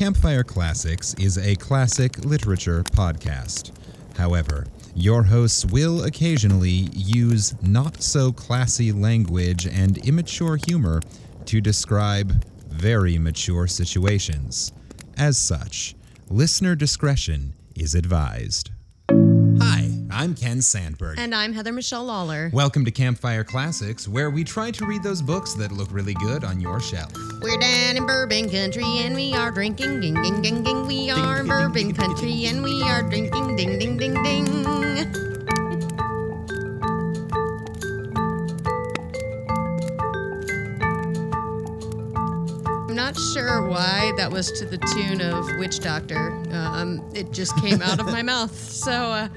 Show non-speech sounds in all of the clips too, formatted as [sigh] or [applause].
Campfire Classics is a classic literature podcast. However, your hosts will occasionally use not so classy language and immature humor to describe very mature situations. As such, listener discretion is advised. I'm Ken Sandberg. And I'm Heather Michelle Lawler. Welcome to Campfire Classics, where we try to read those books that look really good on your shelf. We're down in bourbon country and we are drinking ding ding ding ding. We are in bourbon country and we are drinking ding ding ding ding. I'm not sure why that was to the tune of Witch Doctor. Um, it just came out of my [laughs] mouth. So, uh,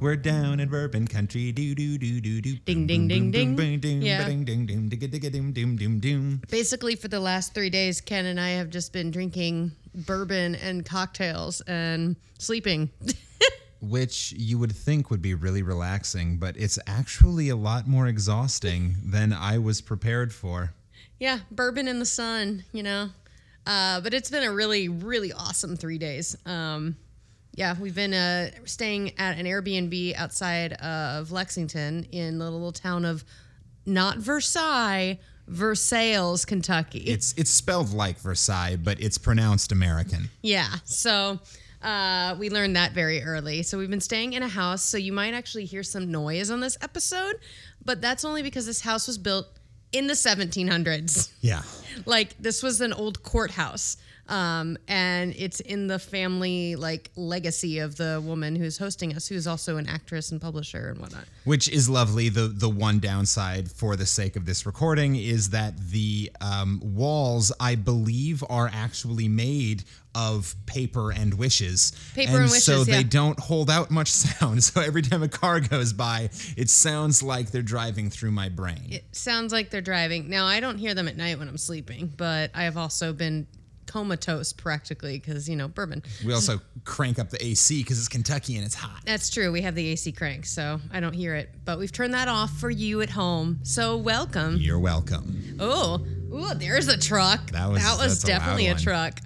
we're down in bourbon country. Do do do do do. Ding ding ding ding. ding. Yeah. Ding ding ding ding ding ding ding ding. Basically, for the last three days, Ken and I have just been drinking bourbon and cocktails and sleeping. [laughs] Which you would think would be really relaxing, but it's actually a lot more exhausting [laughs] than I was prepared for. Yeah, bourbon in the sun, you know. Uh, but it's been a really, really awesome three days. Um, yeah we've been uh, staying at an airbnb outside of lexington in the little town of not versailles versailles kentucky It's it's spelled like Versailles, but it's pronounced American. Yeah. So uh, we learned that very early. So we've been staying in a house. So you might actually hear some noise on this episode, but that's only because this house was built in the 1700s. Yeah. like this was an old courthouse. Um, and it's in the family like legacy of the woman who's hosting us, who's also an actress and publisher and whatnot. Which is lovely. The the one downside for the sake of this recording is that the um, walls, I believe, are actually made of paper and wishes. Paper and So wishes, they yeah. don't hold out much [laughs] sound. So every time a car goes by, it sounds like they're driving through my brain. It sounds like they're driving. Now, I don't hear them at night when I'm sleeping, but I have also been comatose practically because, you know, bourbon. we also crank up the AC because it's Kentucky and it's hot. That's true. We have the AC crank, so I don't hear it. But we've turned that off for you at home. So welcome. You're welcome. Oh, ooh, there's a truck. That was- that's a loud definitely a, one. truck.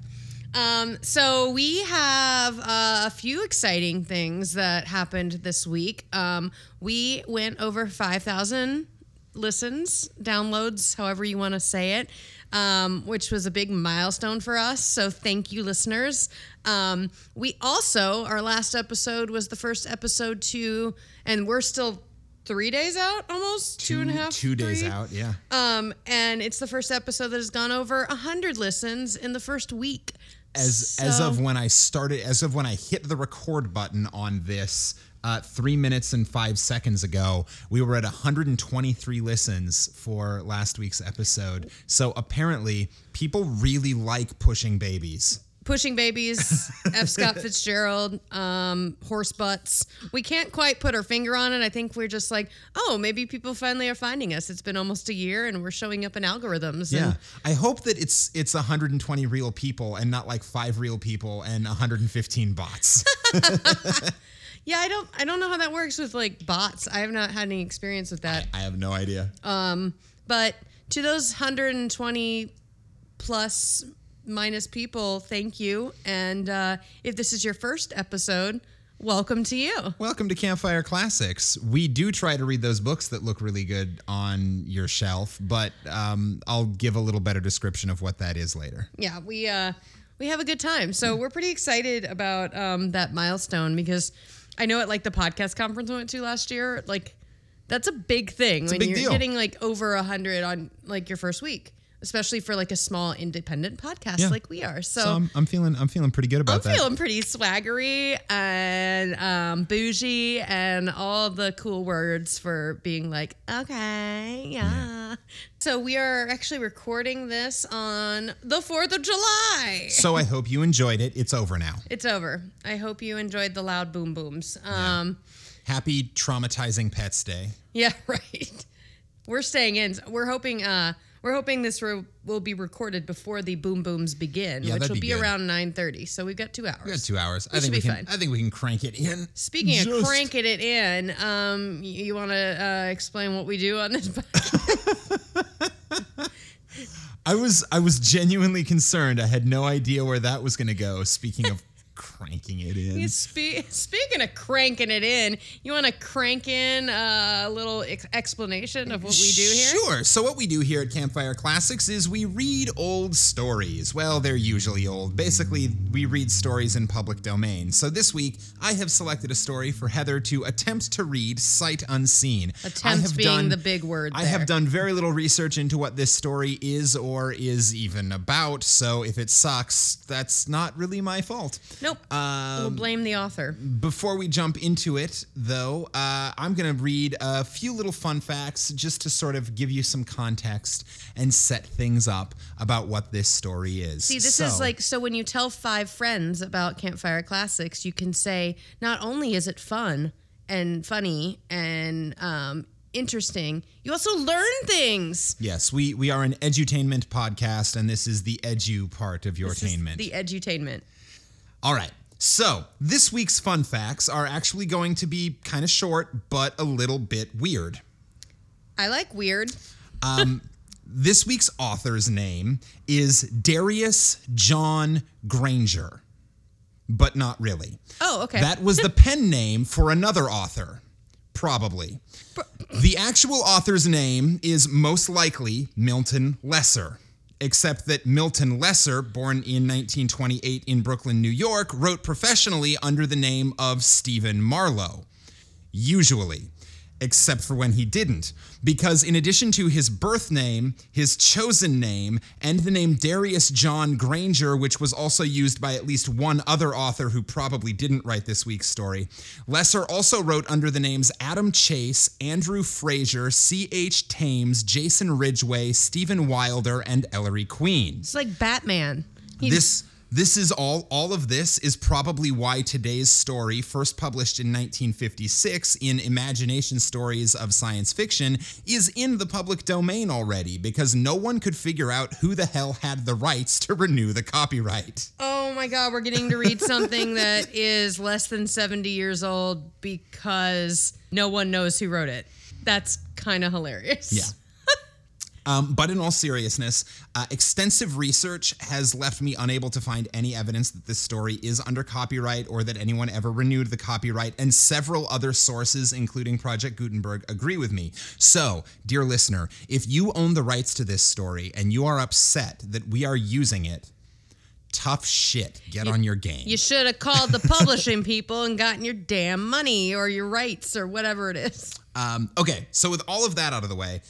Um, so we have uh, a few exciting things that happened this week. Um, we went over 5,000 listens, downloads, however you want to say it, um, which was a big milestone for us. So thank you, listeners. Um, we also, our last episode was the first episode to, and we're still three days out almost, two and a half, Two days out. Yeah. Um, and it's the first episode that has gone over hundred listens in the first week. as as of when I started, as of when I hit the record button on this uh, three minutes and five seconds ago, we were at 123 listens for last week's episode. So apparently, people really like pushing babies. Pushing babies, [laughs] F. Scott Fitzgerald, um, horse butts. We can't quite put our finger on it. I think we're just like, oh, maybe people finally are finding us. It's been almost a year, and we're showing up in algorithms. Yeah, And I hope that it's it's 120 real people and not like five real people and 115 bots. [laughs] [laughs] yeah, I don't, I don't know how that works with like bots. I have not had any experience with that. I have no idea. Um, But to those 120 plus minus people, thank you. And uh, if this is your first episode, welcome to you. Welcome to Campfire Classics. We do try to read those books that look really good on your shelf, but um, I'll give a little better description of what that is later. Yeah, we uh, we have a good time. So we're pretty excited about um, that milestone because I know at like the podcast conference we went to last year, like that's a big thing when big you're deal. getting like over a hundred on like your first week. Especially for like a small independent podcast Yeah. like we are. So, So I'm, I'm feeling I'm feeling pretty good about that. I'm feeling pretty swaggery and um, bougie and all the cool words for being like, okay, yeah. So we are actually recording this on the 4th of July. so I hope you enjoyed it. It's over now. It's over. I hope you enjoyed the loud boom booms. Um, Happy traumatizing pets day. yeah. [laughs] right. We're staying in. We're hoping. Uh, we're hoping this re- will be recorded before the boom booms begin, Yeah, which will be be, around nine thirty. So we've got two hours. We got two hours. I think we can. fine. I think we can crank it in. Speaking of Just- cranking it in, um, y- you want to uh, explain what we do on this? [laughs] podcast? I was I was genuinely concerned. I had no idea where that was going to go. Speaking of cranking it in. Spe- speaking of cranking it in, you want to crank in uh, a little ex- explanation of what we do here? Sure. So what we do here at Campfire Classics is we read old stories. Well, they're usually old. Basically, we read stories in public domain. So this week, I have selected a story for Heather to attempt to read sight unseen. Attempt being the big word I have done very little research into what this story is or is even about. So if it sucks, that's not really my fault. Nope. We'll Um, blame the author. Before we jump into it, though, uh, I'm going to read a few little fun facts just to sort of give you some context and set things up about what this story is. See, this So- is like so when you tell five friends about Campfire Classics, you can say not only is it fun and funny and um, interesting, you also learn things. Yes, we, we are an edutainment podcast, and this is the edu part of your This is attainment. the edutainment. All right. So, this week's fun facts are actually going to be kind of short, but a little bit weird. I like weird. um, This week's author's name is Darius John Granger, but not really. Oh, okay. That was the pen name for another author, probably. The actual author's name is most likely Milton Lesser, except that Milton Lesser, born in 1928 in Brooklyn, New York, wrote professionally under the name of Stephen Marlowe. Usually, except for when he didn't. Because in addition to his birth name, his chosen name, and the name Darius John Granger, which was also used by at least one other author who probably didn't write this week's story, Lesser also wrote under the names Adam Chase, Andrew Frazer, C.H. Thames, Jason Ridgway, Stephen Wilder, and Ellery Queen. it's like Batman. This this is all all of this is probably why today's story first published in 1956 in Imagination Stories of Science Fiction is in the public domain already because no one could figure out who the hell had the rights to renew the copyright. Oh my God, we're getting to read something [laughs] that is less than 70 years old because no one knows who wrote it. That's kind of hilarious. Yeah. Um, but in all seriousness, uh, extensive research has left me unable to find any evidence that this story is under copyright or that anyone ever renewed the copyright, and several other sources, including Project Gutenberg, agree with me. So, dear listener, if you own the rights to this story and you are upset that we are using it, tough shit. Get on your game. You should have called the publishing [laughs] people and gotten your damn money or your rights or whatever it is. Um, okay, so with all of that out of the way,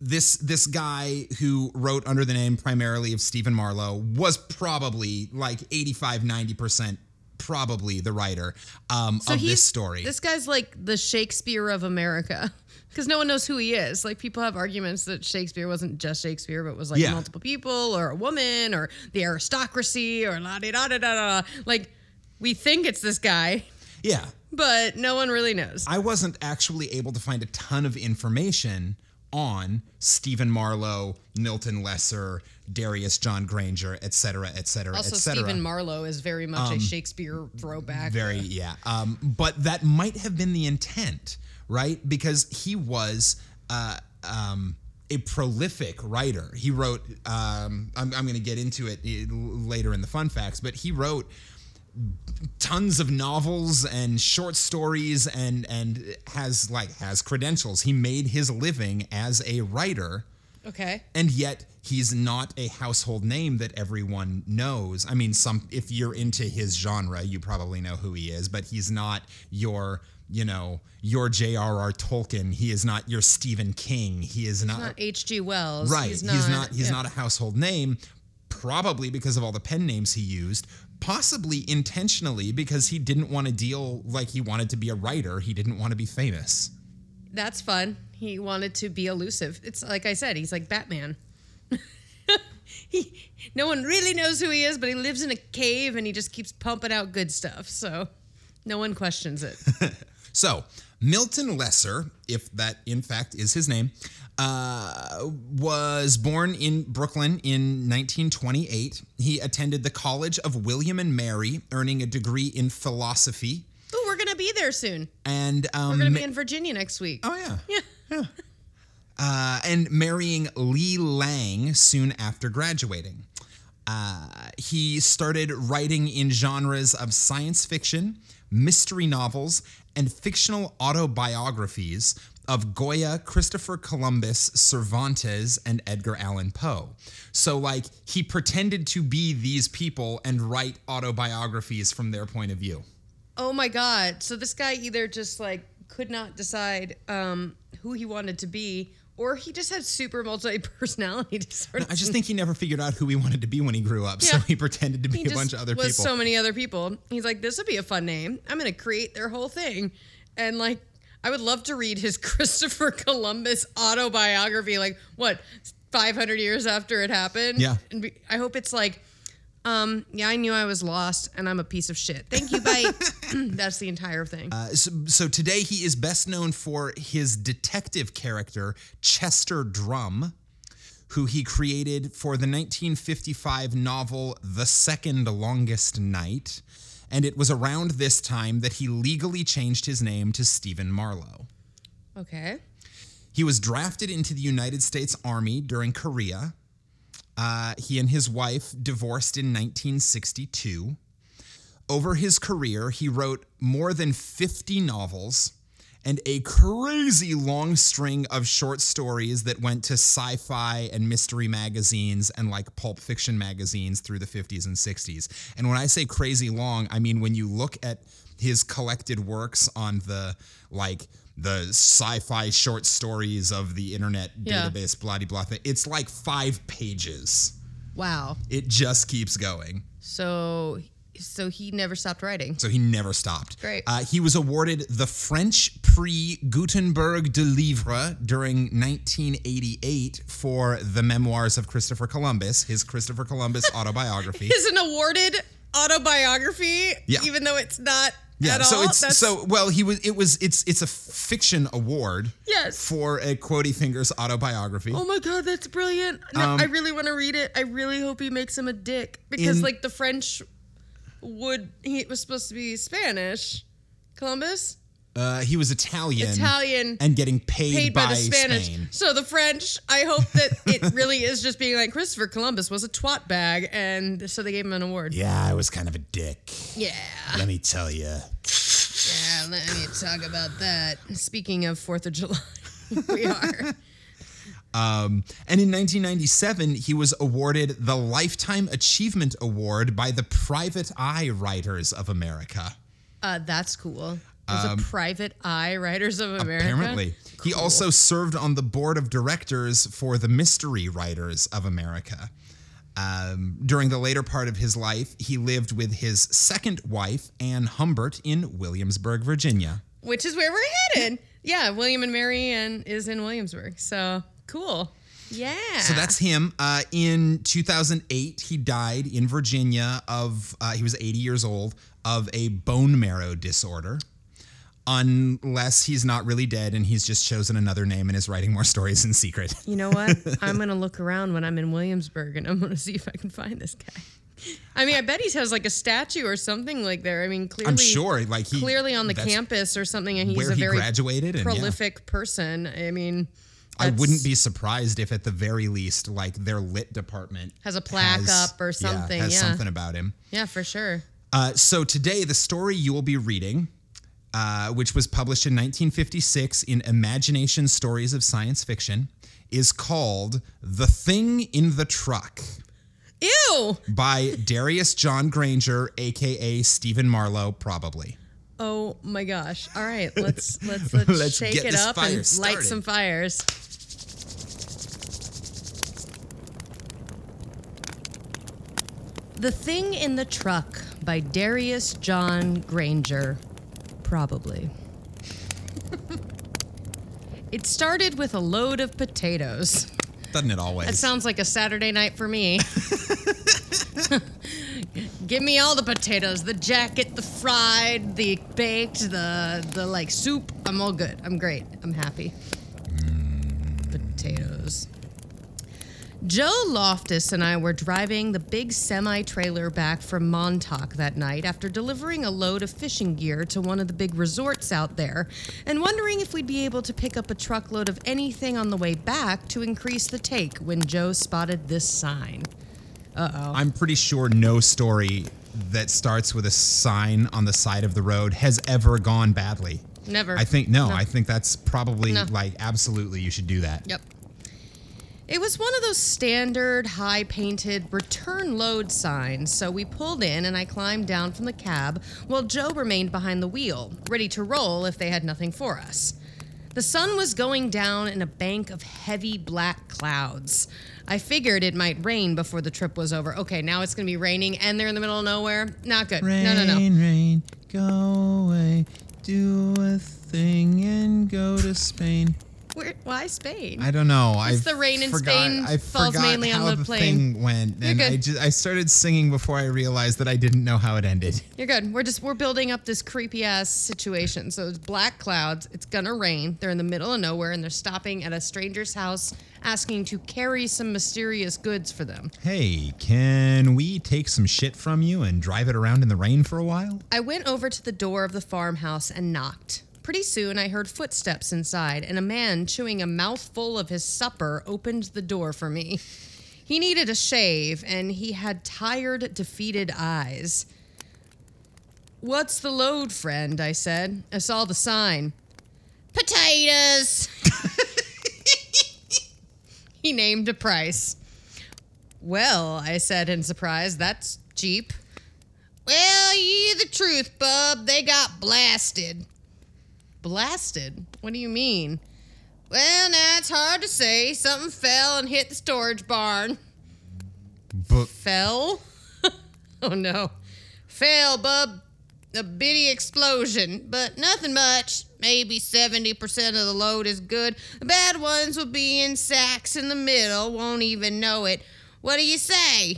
this this guy who wrote under the name primarily of Stephen Marlowe was probably like 85 90% probably the writer um, of this story. This guy's like the Shakespeare of America. [laughs] Because no one knows who he is. Like people have arguments that Shakespeare wasn't just Shakespeare, but was like Yeah. multiple people or a woman or the aristocracy or la da da da. da. Like we think it's this guy, yeah. but no one really knows. I wasn't actually able to find a ton of information on Stephen Marlowe, Milton Lesser, Darius John Granger, et cetera, et cetera, also, et cetera. Stephen Marlowe is very much a Shakespeare throwback. Very, yeah. Um, but that might have been the intent, right? Because he was uh, um, a prolific writer. He wrote, um, I'm, I'm going to get into it uh, later in the fun facts, but he wrote tons of novels and short stories and and has like has credentials he made his living as a writer Okay. and yet he's not a household name that everyone knows. I mean, some if you're into his genre, you probably know who he is, but he's not your, you know, your J.R.R. Tolkien. He is not your Stephen King. He is not, Not H.G. Wells. right. He's not. He's yeah. not a household name. Probably because of all the pen names he used. Possibly intentionally because he didn't want to deal like he wanted to be a writer. He didn't want to be famous. That's fun. He wanted to be elusive. It's like I said, he's like Batman. [laughs] he, no one really knows who he is, but he lives in a cave and he just keeps pumping out good stuff. So no one questions it. [laughs] So, Milton Lesser, if that in fact is his name, uh, was born in Brooklyn in 1928. He attended the College of William and Mary, earning a degree in philosophy. Ooh, we're gonna be there soon. And um, We're gonna be in Virginia next week. oh yeah, Yeah. uh, and marrying Lee Lang soon after graduating. Uh, he started writing in genres of science fiction, mystery novels, and fictional autobiographies of Goya, Christopher Columbus, Cervantes, and Edgar Allan Poe. So, like, he pretended to be these people and write autobiographies from their point of view. Oh my god. So this guy either just like could not decide um, who he wanted to be, or he just had super multi [laughs] personality disorder. I just think he never figured out who he wanted to be when he grew up, so he pretended to be he a bunch of other was people. so many other people. He's like, this would be a fun name. I'm gonna create their whole thing, and like, I would love to read his [laughs] Christopher Columbus autobiography. Like, what, 500 years after it happened? Yeah. And be, I hope it's like, um, yeah, I knew I was lost, and I'm a piece of shit. Thank you, bye. [laughs] [clears throat] That's the entire thing. Uh, so, so today he is best known for his detective character, Chester Drum, who he created for the 1955 novel The Second Longest Night. And it was around this time that he legally changed his name to Stephen Marlowe. okay. He was drafted into the United States Army during Korea. Uh, he and his wife divorced in 1962. Over his career, he wrote more than 50 novels and a crazy long string of short stories that went to sci fi and mystery magazines and like pulp fiction magazines through the 50s and 60s. And when I say crazy long, I mean when you look at his collected works on the like the sci-fi short stories of the internet Yeah. database blah blah blah it's like five pages Wow. it just keeps going So, so he never stopped writing. so he never stopped Great. uh, he was awarded the french prix gutenberg de livre during 1988 for the memoirs of christopher columbus his christopher columbus [laughs] autobiography Is an awarded autobiography, Yeah. even though it's not Yeah, at all. so it's That's- so well he was it was it's it's a fiction award Yes. for a Quody Fingers autobiography. Oh my god, that's brilliant! No, I really want to read it. I really hope he makes him a dick because, Um, In- like, the French would. He was supposed to be Spanish. Columbus, Uh, he was Italian, Italian, and getting paid, paid by, the Spanish. Spain. So the French. I hope that it really is just being like Christopher Columbus was a twat bag, and so they gave him an award. Yeah, I was kind of a dick. Yeah. Let me tell you. Yeah, let me talk about that. Speaking of Fourth of July, [laughs] we are. Um, and in 1997, he was awarded the Lifetime Achievement Award by the Private Eye Writers of America. Uh, that's cool. There's a Private Eye Writers of America. Um, Apparently, he also served on the board of directors for the Mystery Writers of America. Um, during the later part of his life, he lived with his second wife, Anne Humbert, in Williamsburg, Virginia. which is where we're headed. Yeah, William and Mary and is in Williamsburg. So cool. Yeah. So that's him. Uh, in 2008, he died in Virginia of, uh, he was 80 years old, of a bone marrow disorder. Unless he's not really dead and he's just chosen another name and is writing more stories in secret. [laughs] You know what? [laughs] I'm gonna look around when I'm in Williamsburg and I'm gonna see if I can find this guy. I mean, I bet he has like a statue or something like there. I mean, clearly, I'm sure, like he clearly on the campus or something, and he's where a he very graduated. And yeah. prolific person. I mean, I wouldn't be surprised if at the very least, like their lit department Has a plaque has- up or something, Yeah, has yeah. something about him. Yeah, for sure. Uh, so today, the story you will be reading, uh, which was published in 1956 in Imagination Stories of Science Fiction, is called "The Thing in the Truck" Ew. by Darius John Granger, aka Stephen Marlowe, probably. Oh my gosh. All right, [laughs] let's let's [laughs] let's, Let's shake it up and light some fires. The Thing in the Truck by Darius John Granger. Probably. [laughs] it started with a load of potatoes. Doesn't it always? That sounds like a Saturday night for me. Give me all the potatoes, the jacket, the fried, the baked, the the like soup. I'm all good. I'm great. I'm happy. Potatoes. Joe Loftus and I were driving the big semi trailer back from Montauk that night after delivering a load of fishing gear to one of the big resorts out there and wondering if we'd be able to pick up a truckload of anything on the way back to increase the take when Joe spotted this sign. Uh oh. I'm pretty sure no story that starts with a sign on the side of the road has ever gone badly. Never. I think no, I think that's probably No. like absolutely you should do that. Yep. It was one of those standard high painted return load signs, so we pulled in and I climbed down from the cab while Joe remained behind the wheel, ready to roll if they had nothing for us. The sun was going down in a bank of heavy black clouds. I figured it might rain before the trip was over. Okay, now it's going to be raining and they're in the middle of nowhere. Not good. Rain, no, no, no. rain, go away, do a thing and go to Spain. Where, why Spain? I don't know. I It's the rain in forgot, Spain I falls forgot mainly on how the plane. thing went, and I good. just I started singing before I realized that I didn't know how it ended. [laughs] You're good. We're just we're building up this creepy ass situation. So it's black clouds. It's gonna rain. They're in the middle of nowhere and they're stopping at a stranger's house asking to carry some mysterious goods for them. Hey, can we take some shit from you and drive it around in the rain for a while? I went over to the door of the farmhouse and knocked. Pretty soon I heard footsteps inside and a man chewing a mouthful of his supper opened the door for me. He needed a shave and he had tired, defeated eyes. What's the load, friend? I said. I saw the sign. Potatoes! [laughs] he named a price. Well, I said in surprise, that's cheap. Well, ye the truth, bub. They got blasted. Blasted? What do you mean? Well, now it's hard to say. Something fell and hit the storage barn. But Fell? [laughs] oh no. Fell, bub. A bitty explosion, but nothing much. Maybe 70% of the load is good. The bad ones will be in sacks in the middle, won't even know it. What do you say?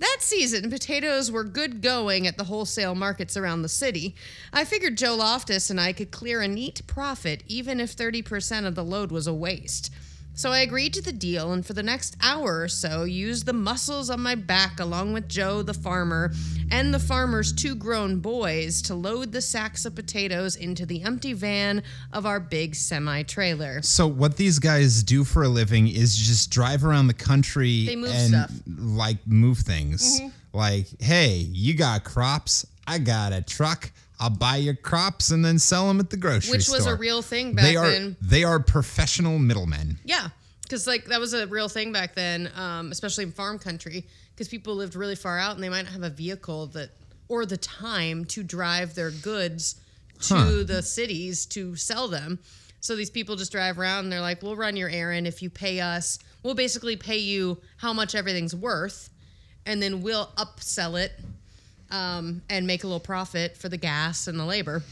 That season, potatoes were good going at the wholesale markets around the city. I figured Joe Loftus and I could clear a neat profit even if 30% of the load was a waste. So I agreed to the deal and for the next hour or so used the muscles on my back along with Joe the farmer and the farmer's two grown boys to load the sacks of potatoes into the empty van of our big semi trailer. so what these guys do for a living is just drive around the country They move and stuff. Mm-hmm. like move things. Like, hey, you got crops, I got a truck. I'll buy your crops and then sell them at the grocery store. Which store. was a real thing back they are then. they are professional middlemen. Yeah, because like that was a real thing back then, um, especially in farm country, because people lived really far out and they might not have a vehicle that or the time to drive their goods to Huh. the cities to sell them. So these people just drive around and they're like, "We'll run your errand if you pay us. We'll basically pay you how much everything's worth, and then we'll upsell it um, and make a little profit for the gas and the labor."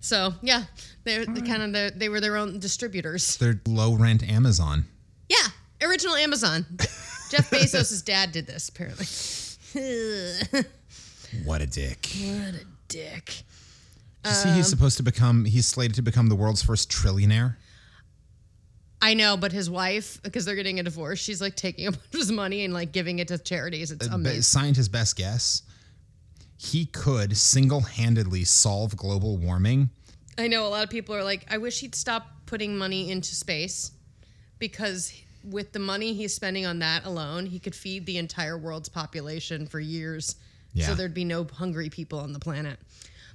So yeah, they're they kind of they were their own distributors. They're low rent Amazon. Yeah, original Amazon. Jeff Bezos' dad did this, apparently. [laughs] What a dick. what a dick. You see, Um, he's supposed to become. He's slated to become the world's first trillionaire. I know, but his wife, because they're getting a divorce, she's like taking a bunch of his money and like giving it to charities. It's But amazing. scientists' best guess, he could single-handedly solve global warming. I know a lot of people are like, I wish he'd stop putting money into space because with the money he's spending on that alone, he could feed the entire world's population for years. Yeah. So there'd be no hungry people on the planet.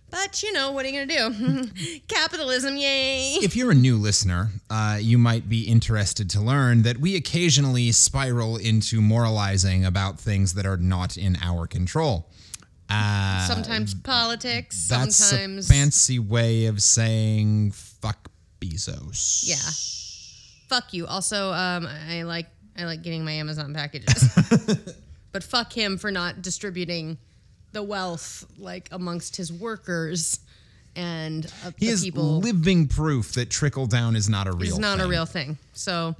But you know, what are you gonna do? [laughs] Capitalism, yay! If you're a new listener, uh, you might be interested to learn that we occasionally spiral into moralizing about things that are not in our control. Uh, sometimes politics, that's sometimes a fancy way of saying fuck Bezos. yeah. Fuck you. Also, um, I like I like getting my Amazon packages, [laughs] but fuck him for not distributing the wealth like amongst his workers and uh, He the is people. living proof that trickle down is not a real. It's not a thing. real thing. So,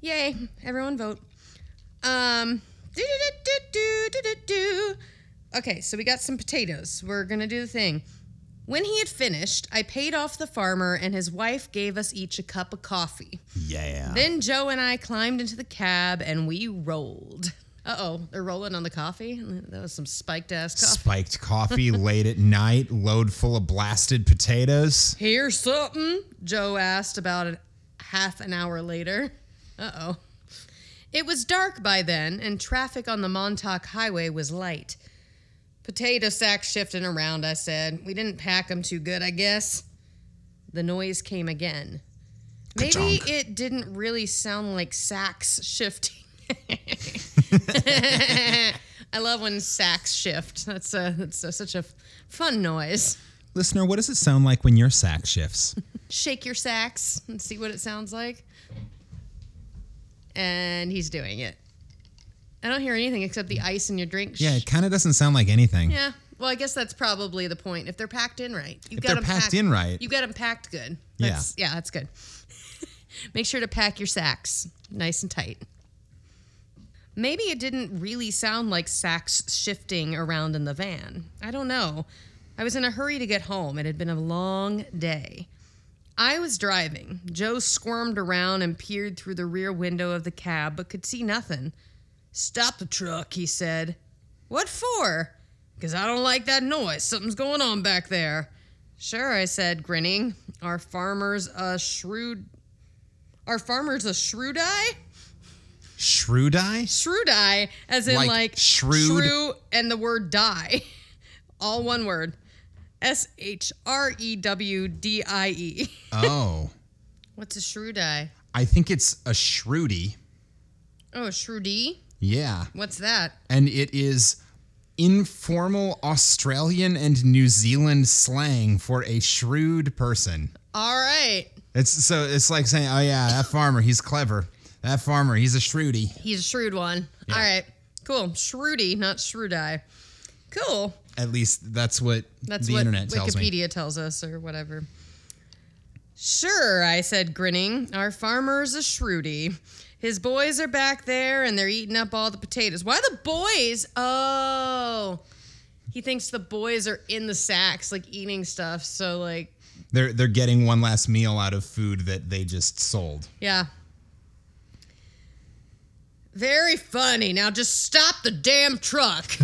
yay! Everyone vote. Um. Okay, so we got some potatoes. We're gonna do the thing. When he had finished, I paid off the farmer, and his wife gave us each a cup of coffee. Yeah. Then Joe and I climbed into the cab and we rolled. Uh oh, they're rolling on the coffee? That was some spiked ass coffee. Spiked coffee late at night, load full of blasted potatoes. Here's something? Joe asked about a half an hour later. Uh oh. It was dark by then, and traffic on the Montauk Highway was light. Potato sacks shifting around, I said. We didn't pack them too good, I guess. The noise came again. Maybe Ka-chonk. it didn't really sound like sacks shifting. [laughs] I love when sacks shift. That's a that's a, such a fun noise. Listener, what does it sound like when your sack shifts? Shake your sacks and see what it sounds like. And he's doing it. I don't hear anything except the ice in your drink. Yeah, it kind of doesn't sound like anything. Yeah. Well, I guess that's probably the point. If they're packed in right, you've If got they're them packed in right. You've got them packed good. Yeah. That's, yeah, that's good. [laughs] Make sure to pack your sacks nice and tight. Maybe it didn't really sound like sacks shifting around in the van. I don't know. I was in a hurry to get home. It had been a long day. I was driving. Joe squirmed around and peered through the rear window of the cab, but could see nothing. Stop the truck, he said. What for? Because I don't like that noise. Something's going on back there. Sure, I said, grinning. Our farmer's a shrewd. Our farmer's a shrewd eye? Shrew die? Shrewd eye, as in Like like, shrewd? shrew and the word die. [laughs] All one word. S H R E W D I E. Oh. [laughs] What's a shrewd eye? I think it's a shrewdy. Oh, a shrewdy? Yeah. What's that? And it is informal Australian and New Zealand slang for a shrewd person. All right. It's so it's like saying, "Oh yeah, that farmer, he's clever. That farmer, he's a shrewdy." He's a shrewd one. All right. Cool. Shrewdy, not shrewd eye. Cool. At least that's what That's the what internet tells me. Wikipedia tells us, or whatever. Sure, I said, grinning. Our farmer's a shrewdy. His boys are back there and they're eating up all the potatoes. Why the boys? Oh. He thinks the boys are in the sacks, like eating stuff. So, like, They're they're getting one last meal out of food that they just sold. yeah. Very funny. Now just stop the damn truck. [laughs]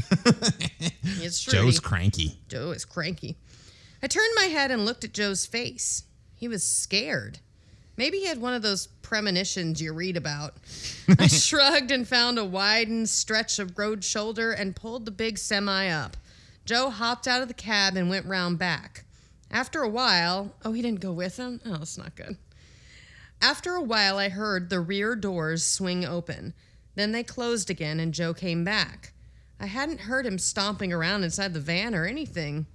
it's Shrewdy. Joe's cranky. Joe is cranky. I turned my head and looked at Joe's face. He was scared. Maybe he had one of those premonitions you read about. [laughs] I shrugged and found a widened stretch of road shoulder and pulled the big semi up. Joe hopped out of the cab and went round back. After a while, oh, he didn't go with him? Oh, that's not good. After a while, I heard the rear doors swing open. Then they closed again, and Joe came back. I hadn't heard him stomping around inside the van or anything.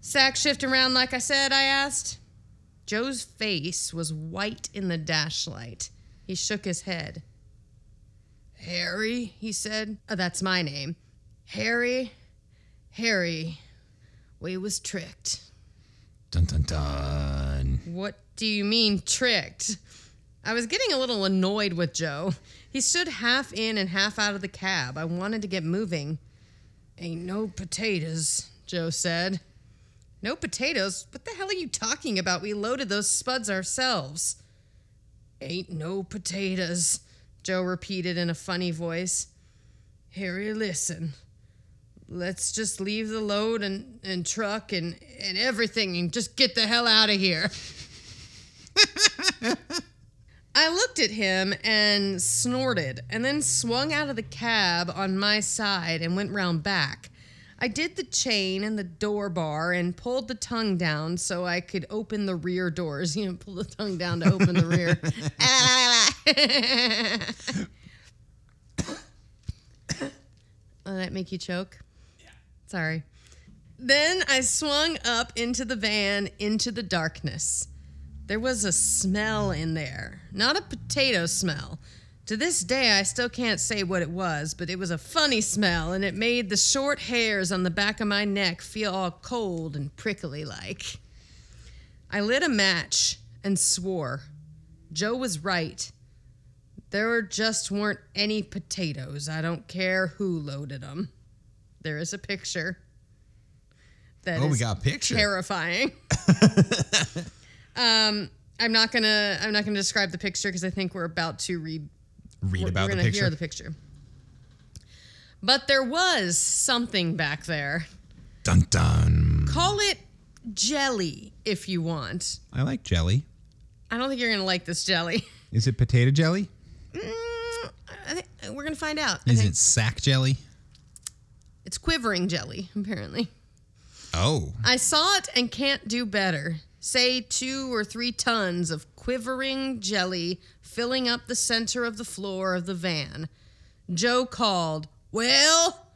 Sack shift around like I said, I asked. Joe's face was white in the dashlight. He shook his head. Harry, he said. Oh, that's my name. Harry, Harry, we was tricked. Dun dun dun. What do you mean tricked? I was getting a little annoyed with Joe. He stood half in and half out of the cab. I wanted to get moving. Ain't no potatoes, Joe said. No potatoes? What the hell are you talking about? We loaded those spuds ourselves. Ain't no potatoes, Joe repeated in a funny voice. Harry, listen. Let's just leave the load and, and truck and, and everything and just get the hell out of here. [laughs] I looked at him and snorted and then swung out of the cab on my side and went round back. I did the chain and the door bar and pulled the tongue down so I could open the rear doors. [laughs] You know, pull the tongue down to open the rear. [laughs] [coughs] oh, that make you choke? Yeah. Sorry. Then I swung up into the van into the darkness. There was a smell in there, not a potato smell. To this day, I still can't say what it was, but it was a funny smell, and it made the short hairs on the back of my neck feel all cold and prickly like. I lit a match and swore. Joe was right. There just weren't any potatoes. I don't care who loaded them. There is a picture. that Oh, we is got a picture. terrifying. [laughs] um, I'm not gonna I'm not gonna describe the picture because I think we're about to read Read we're, about we're the picture. hear the picture. But there was something back there. dun dun. Call it jelly if you want. I like jelly. I don't think you're gonna like this jelly. [laughs] Is it potato jelly? Mm, we're gonna find out. Is it sack jelly? It's quivering jelly, apparently. Oh, I saw it and can't do better. Say two or three tons of quivering jelly filling up the center of the floor of the van. Joe called, Well?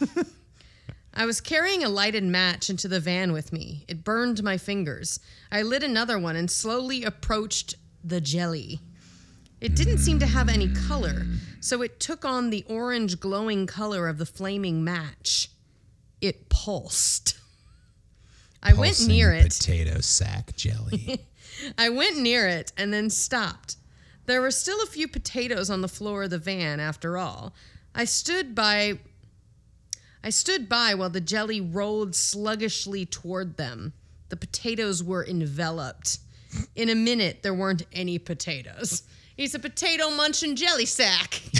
[laughs] I was carrying a lighted match into the van with me. It burned my fingers. I lit another one and slowly approached the jelly. It didn't seem to have any color, so it took on the orange glowing color of the flaming match. It pulsed. I went near it. Potato sack jelly. [laughs] I went near it and then stopped. There were still a few potatoes on the floor of the van after all. I stood by I stood by while the jelly rolled sluggishly toward them. The potatoes were enveloped. In a minute there weren't any potatoes. He's a potato munching jelly sack. [laughs]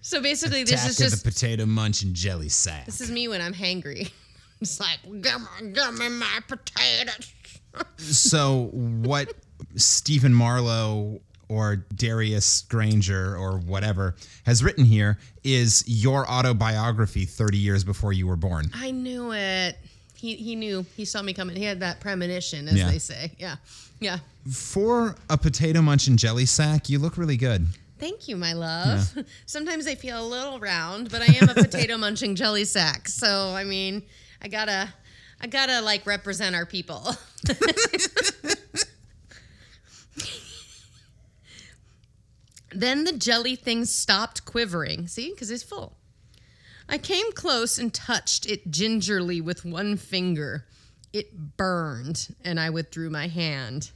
so basically this Attack is of just the potato munching jelly sack. this is me when I'm hangry. It's like, give me, give me my potatoes. [laughs] so what Stephen Marlowe or Darius Granger or whatever has written here is your autobiography 30 years before you were born. I knew it. He, he knew. He saw me coming. He had that premonition, as Yeah. they say. Yeah. Yeah. For a potato munching jelly sack, you look really good. Thank you, my love. [laughs] Sometimes I feel a little round, but I am a potato [laughs] munching jelly sack. So, I mean, I gotta, I gotta like represent our people. [laughs] then the jelly thing stopped quivering. See, because it's full. I came close and touched it gingerly with one finger. It burned, and I withdrew my hand.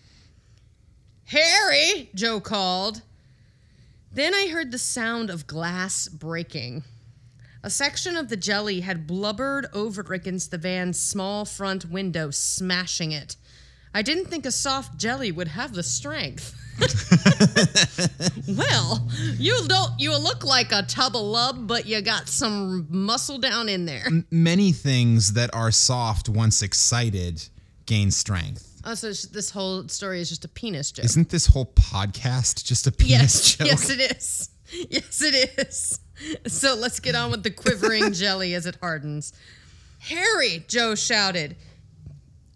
Harry, Joe called. Then I heard the sound of glass breaking. A section of the jelly had blubbered over against the van's small front window, smashing it. I didn't think a soft jelly would have the strength. [laughs] well, you don't you look like a tub of lub, but you got some muscle down in there. Many things that are soft once excited gain strength. Oh, so this whole story is just a penis joke. Isn't this whole podcast just a penis [laughs] Yes, joke? yes, it is. Yes, it is. [laughs] So let's get on with the quivering [laughs] jelly as it hardens. Harry, Joe shouted.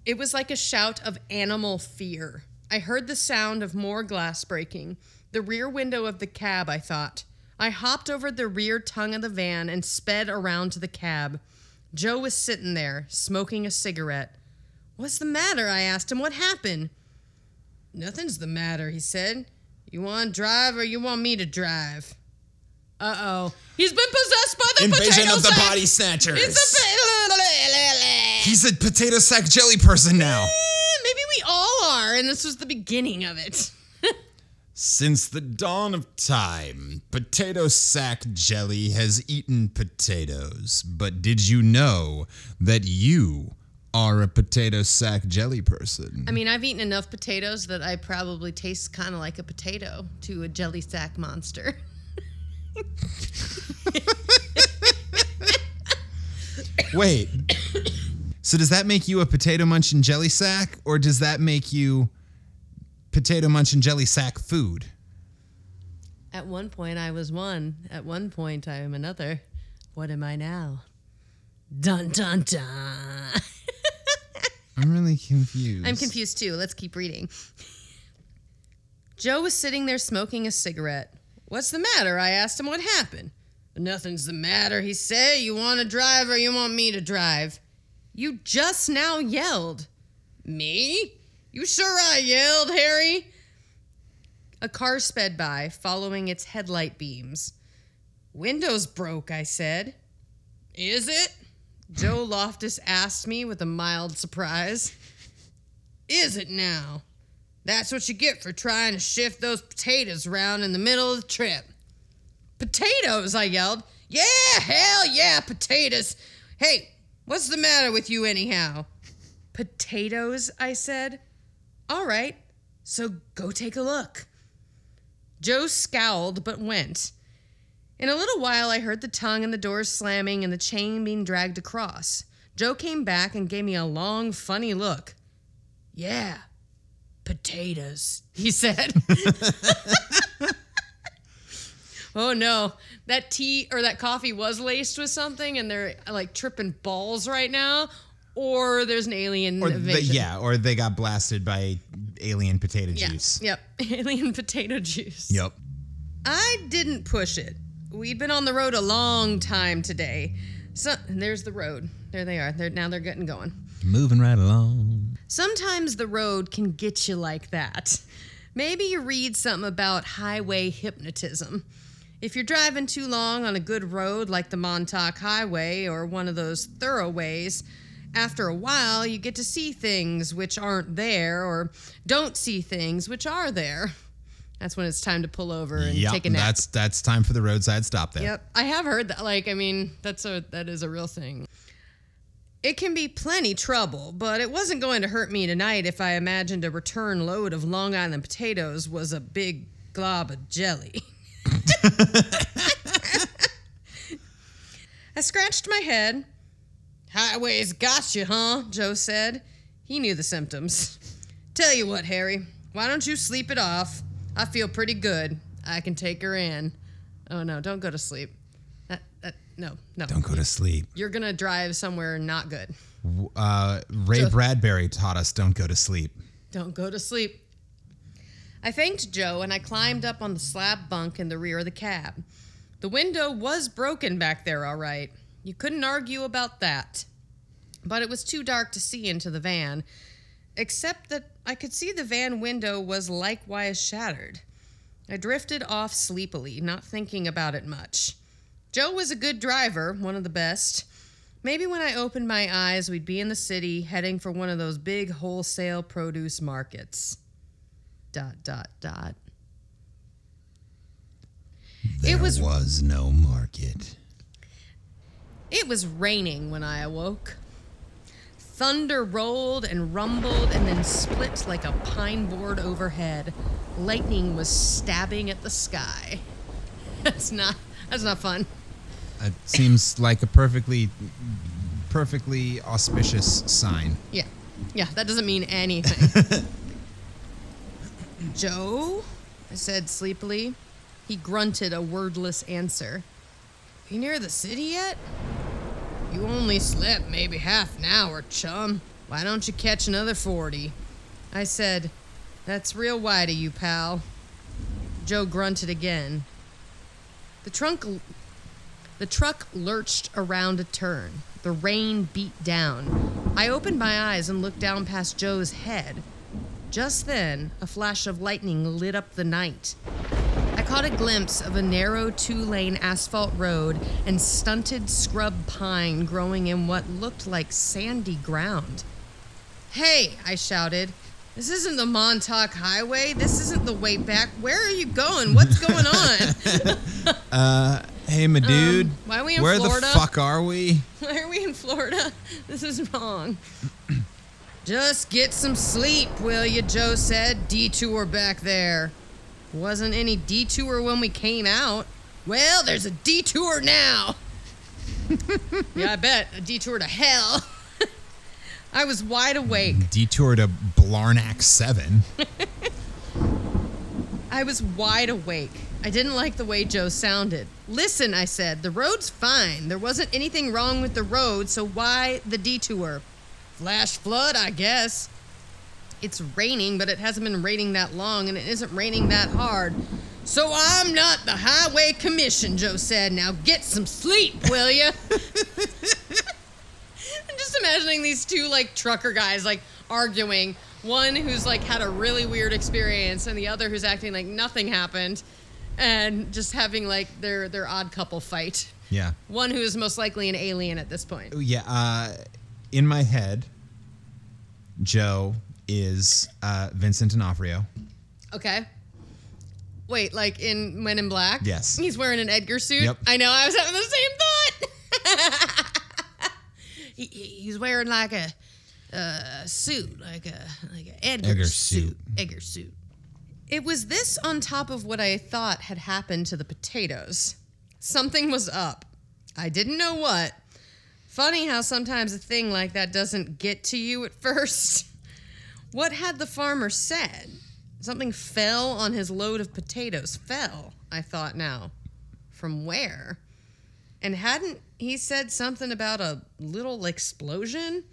It was like a shout of animal fear. I heard the sound of more glass breaking. The rear window of the cab, I thought. I hopped over the rear tongue of the van and sped around to the cab. Joe was sitting there, smoking a cigarette. What's the matter? I asked him. What happened? Nothing's the matter, he said. You want to drive or you want me to drive? Uh oh. He's been possessed by the Invasion potato of the sack. body snatchers. It's a. He's a potato sack jelly person now. Eh, Maybe we all are, and this was the beginning of it. [laughs] Since the dawn of time, potato sack jelly has eaten potatoes. But did you know that you are a potato sack jelly person? I mean, I've eaten enough potatoes that I probably taste kind of like a potato to a jelly sack monster. [laughs] Wait. So does that make you a potato munching jelly sack, or does that make you potato munching jelly sack food? At one point, I was one. At one point, I am another. What am I now? Dun dun dun. [laughs] I'm really confused. I'm confused too. Let's keep reading. Joe was sitting there smoking a cigarette. What's the matter? I asked him what happened. Nothing's the matter, he said. You want to drive or you want me to drive? You just now yelled. Me? You sure I yelled, Harry? A car sped by, following its headlight beams. Windows broke, I said. Is it? Joe Loftus asked me with a mild surprise. Is it now? That's what you get for trying to shift those potatoes around in the middle of the trip. Potatoes, I yelled. Yeah, hell yeah, potatoes. Hey, what's the matter with you, anyhow? Potatoes, I said. All right, so go take a look. Joe scowled but went. In a little while, I heard the tongue and the doors slamming and the chain being dragged across. Joe came back and gave me a long, funny look. Yeah, potatoes, he said. [laughs] oh no, that tea or that coffee was laced with something and they're like tripping balls right now, or there's an alien Or the, yeah, or they got blasted by alien potato Yeah. juice. Yep. [laughs] Alien potato juice. Yep. I didn't push it. We'd been on the road a long time today. So there's the road. There they are. They're now they're getting going. Moving right along. Sometimes the road can get you like that. Maybe you read something about highway hypnotism. If you're driving too long on a good road like the Montauk Highway or one of those thoroughways, after a while you get to see things which aren't there or don't see things which are there. That's when it's time to pull over and Yep. take a nap. That's that's time for the roadside stop there. Yep, I have heard that. Like, I mean, that's a that is a real thing. It can be plenty trouble, but it wasn't going to hurt me tonight if I imagined a return load of Long Island potatoes was a big glob of jelly. [laughs] I scratched my head. Highways got you, huh? Joe said. He knew the symptoms. Tell you what, Harry, why don't you sleep it off? I feel pretty good. I can take her in. Oh no, don't go to sleep. That, that, no, no. Don't go to sleep. You're gonna drive somewhere not good. Uh, Ray Bradbury taught us don't go to sleep. Don't go to sleep. I thanked Joe and I climbed up on the slab bunk in the rear of the cab. The window was broken back there, all right. You couldn't argue about that. But it was too dark to see into the van, except that I could see the van window was likewise shattered. I drifted off sleepily, not thinking about it much. Joe was a good driver, one of the best. Maybe when I opened my eyes, we'd be in the city heading for one of those big wholesale produce markets. Dot, dot, dot. There It was- was no market. It was raining when I awoke. Thunder rolled and rumbled and then split like a pine board overhead. Lightning was stabbing at the sky. [laughs] That's not that's not fun. It seems like a perfectly, perfectly auspicious sign. Yeah. Yeah, that doesn't mean anything. [laughs] Joe? I said sleepily. He grunted a wordless answer. Are You near the city yet? You only slept maybe half an hour, chum. Why don't you catch another 40? I said, That's real white of you, pal. Joe grunted again. The trunk the truck lurched around a turn. The rain beat down. I opened my eyes and looked down past Joe's head. Just then, a flash of lightning lit up the night. I caught a glimpse of a narrow two lane asphalt road and stunted scrub pine growing in what looked like sandy ground. Hey, I shouted. This isn't the Montauk Highway. This isn't the way back. Where are you going? What's going on? [laughs] Hey, my dude. Um, why are we in Where Florida? Where the fuck are we? [laughs] Why are we in Florida? [laughs] This is wrong. [clears throat] Just get some sleep, will you? Joe said. Detour back there. Wasn't any detour when we came out. Well, there's a detour now. [laughs] yeah, I bet. A detour to hell. [laughs] I was wide awake. Detour to Blarnack 7. [laughs] I was wide awake. I didn't like the way Joe sounded. Listen, I said, the road's fine. There wasn't anything wrong with the road, so why the detour? Flash flood, I guess. It's raining, but it hasn't been raining that long, and it isn't raining that hard. So I'm not the highway commission, Joe said. Now get some sleep, will you? [laughs] I'm just imagining these two like trucker guys like arguing. One who's like had a really weird experience, and the other who's acting like nothing happened, and just having like their their odd couple fight. Yeah. One who is most likely an alien at this point. Yeah. Uh, in my head, Joe is uh, Vincent D'Onofrio. Okay. Wait, like in Men in Black? Yes. He's wearing an Edgar suit. Yep. I know. I was having the same thought. [laughs] he, he's wearing like a uh, suit, like a like an Edgar, Edgar suit. suit. Edgar suit. It was this on top of what I thought had happened to the potatoes. Something was up. I didn't know what. Funny how sometimes a thing like that doesn't get to you at [laughs] first. What had the farmer said? Something fell on his load of potatoes. Fell, I thought now. From where? And hadn't he said something about a little explosion?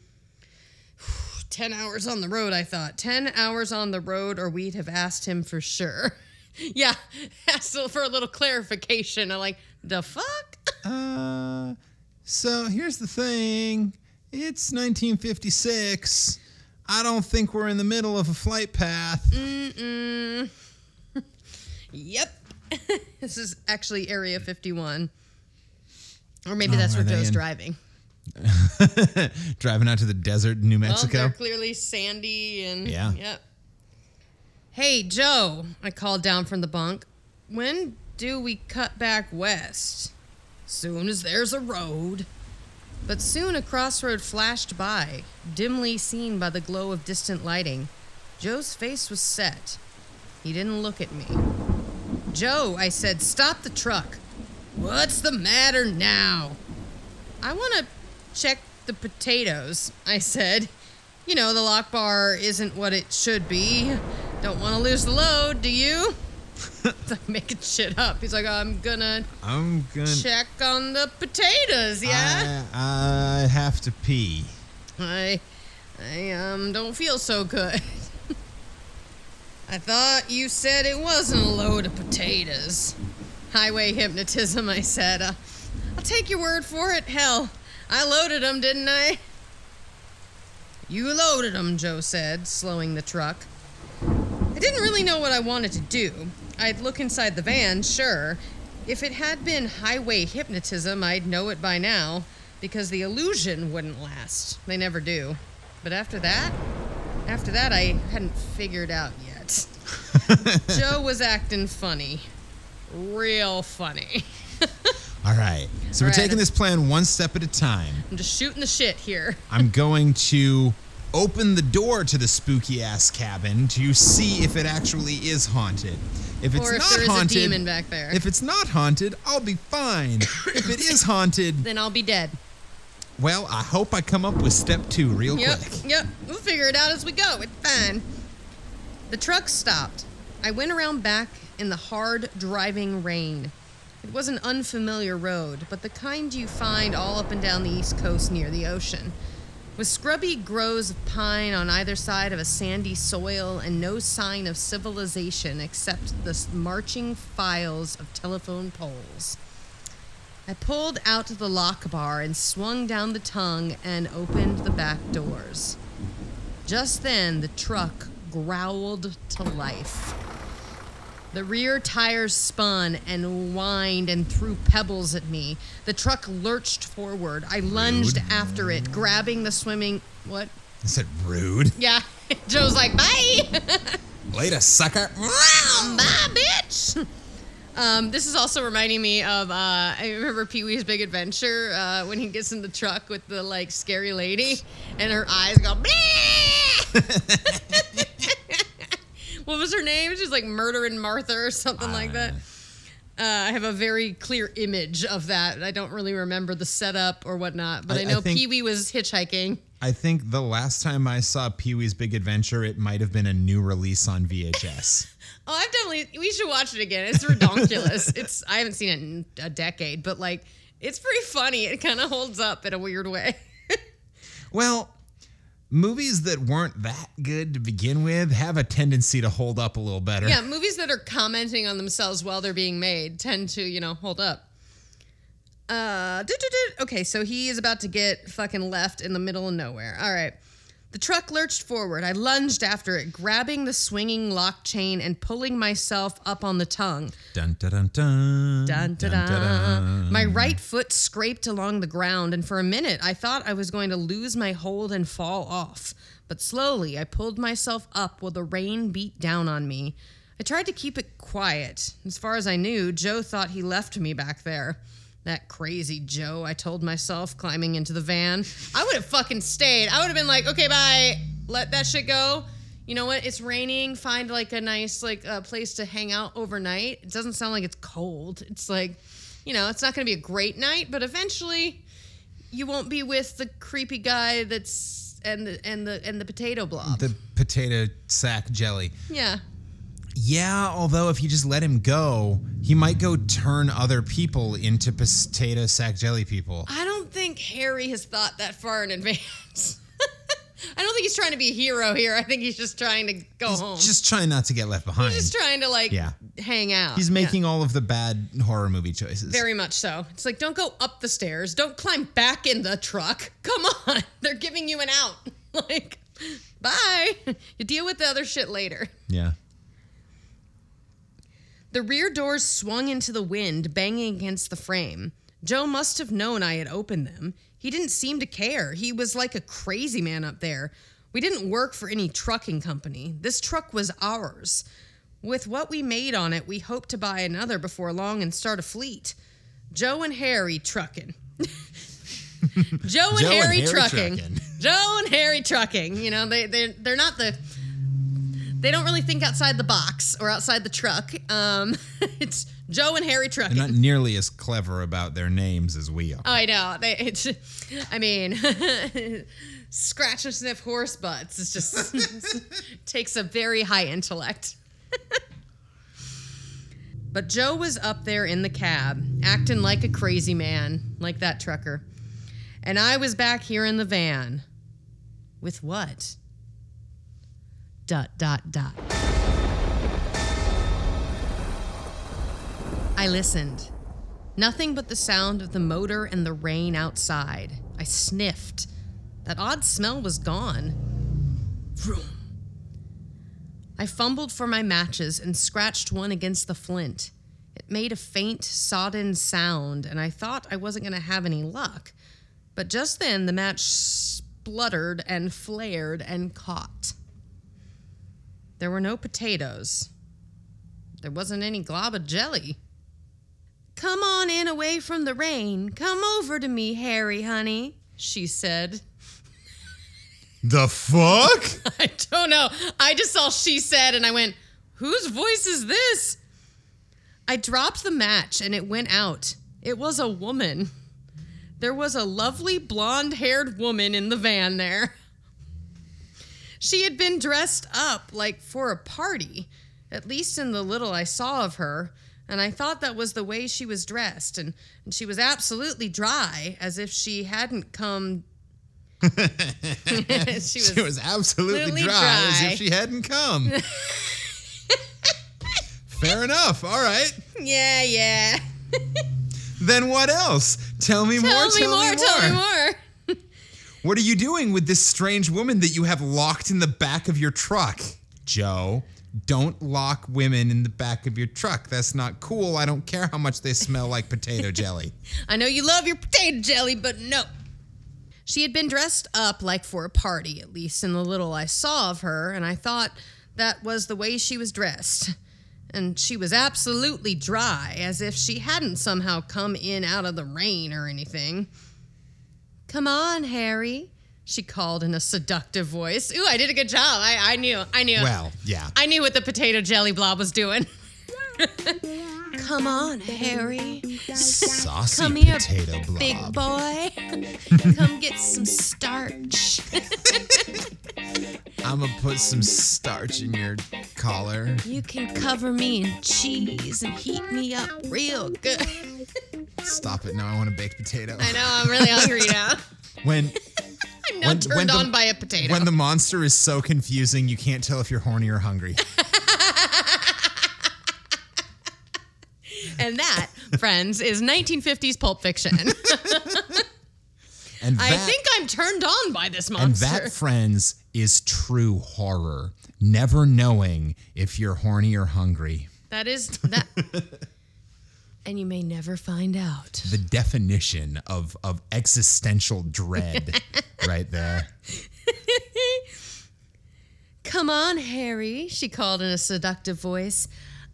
[sighs] 10 hours on the road, I thought. 10 hours on the road, or we'd have asked him for sure. [laughs] yeah, [laughs] asked for a little clarification. I'm like, the fuck? [laughs] Uh, so here's the thing. It's 1956. I don't think we're in the middle of a flight path. Mm-mm. [laughs] yep. [laughs] this is actually Area 51. Or maybe Oh, that's where Joe's in- driving. [laughs] Driving out to the desert in New Well, Mexico. they're clearly sandy and Yeah. Yep. Hey Joe, I called down from the bunk. When do we cut back west? Soon as there's a road. But soon a crossroad flashed by, dimly seen by the glow of distant lighting. Joe's face was set. He didn't look at me. Joe, I said, stop the truck. What's the matter now? I want to check the potatoes, I said. You know, the lock bar isn't what it should be. Don't want to lose the load, do you? [laughs] Making shit up. He's like, I'm gonna I'm gonna. check on the potatoes, yeah? I, I have to pee. I, I um don't feel so good. [laughs] I thought you said it wasn't a load of potatoes. Highway hypnotism, I said. Uh, I'll take your word for it. Hell, I loaded them, didn't I? You loaded them, Joe said, slowing the truck. I didn't really know what I wanted to do. I'd look inside the van, sure. If it had been highway hypnotism, I'd know it by now, because the illusion wouldn't last. They never do. But after that, after that, I hadn't figured out yet. [laughs] Joe was acting funny. Real funny. All right. So All we're right. taking this plan one step at a time. I'm just shooting the shit here. [laughs] I'm going to open the door to the spooky ass cabin to see if it actually is haunted. If it's or if not there is haunted, a demon back there. if it's not haunted, I'll be fine. if it is haunted, [laughs] then I'll be dead. well, I hope I come up with step two real Yep, quick. yep. We'll figure it out as we go. It's fine. The truck stopped. I went around back in the hard driving rain. It was an unfamiliar road, but the kind you find all up and down the East Coast near the ocean. With scrubby groves of pine on either side of a sandy soil and no sign of civilization except the marching files of telephone poles. I pulled out the lock bar and swung down the tongue and opened the back doors. Just then, the truck growled to life. The rear tires spun and whined and threw pebbles at me. The truck lurched forward. I lunged Rude. after it, grabbing the swimming. What? I said rude. [laughs] Yeah. [laughs] Joe's like, bye. [laughs] Later, sucker. Bye, bitch. Um, this is also reminding me of uh, I remember Pee Wee's Big Adventure uh, when he gets in the truck with the like scary lady and her eyes go. What was her name? She's like Murdering Martha or something like that. Uh, I have a very clear image of that. I don't really remember the setup or whatnot, but I- I, I know Pee Wee was hitchhiking. I think the last time I saw Pee Wee's Big Adventure, it might have been a new release on VHS. [laughs] Oh, I've definitely. We should watch it again. It's ridiculous. [laughs] it's. I haven't seen it in a decade, but like, it's pretty funny. It kind of holds up in a weird way. [laughs] well, movies that weren't that good to begin with have a tendency to hold up a little better. yeah, movies that are commenting on themselves while they're being made tend to, you know, hold up. Uh, okay, so he is about to get fucking left in the middle of nowhere. All right. The truck lurched forward. I lunged after it, grabbing the swinging lock chain and pulling myself up on the tongue. Dun dun dun dun. Dun, dun, dun, dun. dun. My right foot scraped along the ground, and for a minute I thought I was going to lose my hold and fall off. But slowly I pulled myself up while the rain beat down on me. I tried to keep it quiet. As far as I knew, Joe thought he left me back there. That crazy Joe, I told myself, climbing into the van. I would have fucking stayed. I would have been like, okay, bye. Let that shit go. You know what? It's raining. Find like a nice like uh, place to hang out overnight. It doesn't sound like it's cold. It's like, you know, it's not going to be a great night, but eventually, you won't be with the creepy guy that's and the and the and the potato blob. The potato sack jelly. yeah. Yeah, although if you just let him go, he might go turn other people into potato sack jelly people. I don't think Harry has thought that far in advance. [laughs] I don't think he's trying to be a hero here. I think he's just trying to go home. Just trying not to get left behind. He's just trying to like Yeah. hang out. He's Yeah. making all of the bad horror movie choices. very much so. It's like don't go up the stairs. Don't climb back in the truck. [laughs] Come on. They're giving you an out. [laughs] Like bye. You deal with the other shit later. yeah. The rear doors swung into the wind, banging against the frame. Joe must have known I had opened them. He didn't seem to care. He was like a crazy man up there. We didn't work for any trucking company. This truck was ours. With what we made on it, we hoped to buy another before long and start a fleet. Joe and Harry trucking. [laughs] Joe and Joe and Harry, Harry trucking. trucking. Joe and Harry trucking. You know, they they they're not the they don't really think outside the box or outside the truck. Um, [laughs] it's Joe and Harry Truck. They're not nearly as clever about their names as we are. I know. They, it's, [laughs] I mean, [laughs] scratch and sniff horse butts. It's just takes a very high intellect. but Joe was up there in the cab, acting like a crazy man, like that trucker. And I was back here in the van. With what? Dot, dot, dot. I listened. Nothing but the sound of the motor and the rain outside. I sniffed. That odd smell was gone. Vroom. I fumbled for my matches and scratched one against the flint. It made a faint, sodden sound, and I thought I wasn't going to have any luck. But just then, the match spluttered and flared and caught. There were no potatoes. There wasn't any glob of jelly. Come on in away from the rain. Come over to me, Harry, honey, she said. The fuck? [laughs] I don't know. I just saw she said and I went, whose voice is this? I dropped the match and it went out. It was a woman. There was a lovely blonde haired woman in the van there. She had been dressed up like for a party, at least in the little I saw of her, and I thought that was the way she was dressed, and, and she was absolutely dry, as if she hadn't come. [laughs] [laughs] she was, She was absolutely Absolutely dry, as if she hadn't come. [laughs] Fair enough. All right. yeah, yeah. Then what else? Tell me more. Tell me tell more, tell me more. What are you doing with this strange woman that you have locked in the back of your truck? Joe, don't lock women in the back of your truck. That's not cool. I don't care how much they smell like potato jelly. [laughs] I know you love your potato jelly, but no. She had been dressed up like for a party, at least in the little I saw of her, and I thought that was the way she was dressed. And she was absolutely dry, as if she hadn't somehow come in out of the rain or anything. Come on, Harry, she called in a seductive voice. Ooh, I did a good job. I, I knew. I knew. Well, yeah. I knew what the potato jelly blob was doing. [laughs] [laughs] Come on, Harry. Saucy Come here, potato blob. Big boy. [laughs] Come get some starch. [laughs] I'm gonna put some starch in your collar. You can cover me in cheese and heat me up real good. Stop it. Now I want a baked potato. I know, I'm really hungry [laughs] now. When I'm now When- turned when the- on by a potato. when the monster is so confusing you can't tell if you're horny or hungry. And that, friends, is 1950s Pulp Fiction. [laughs] And I that, think I'm turned on by this monster. and that, friends, is true horror. Never knowing if you're horny or hungry. that is that. [laughs] and you may never find out. The definition of of existential dread, [laughs] right there. Come on, Harry, she called in a seductive voice.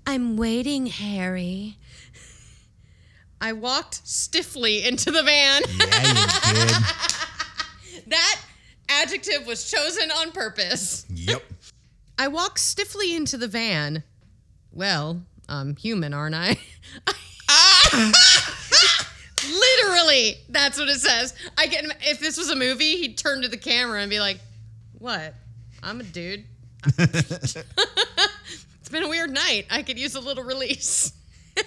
I'm waiting, Harry. I walked stiffly into the van. Yeah, you did. [laughs] that adjective was chosen on purpose. yep. I walked stiffly into the van. Well, I'm human, aren't I? [laughs] Literally, that's what it says. I get if this was a movie, he'd turn to the camera and be like, "What? I'm a dude. [laughs] it's been a weird night. I could use a little release." [laughs]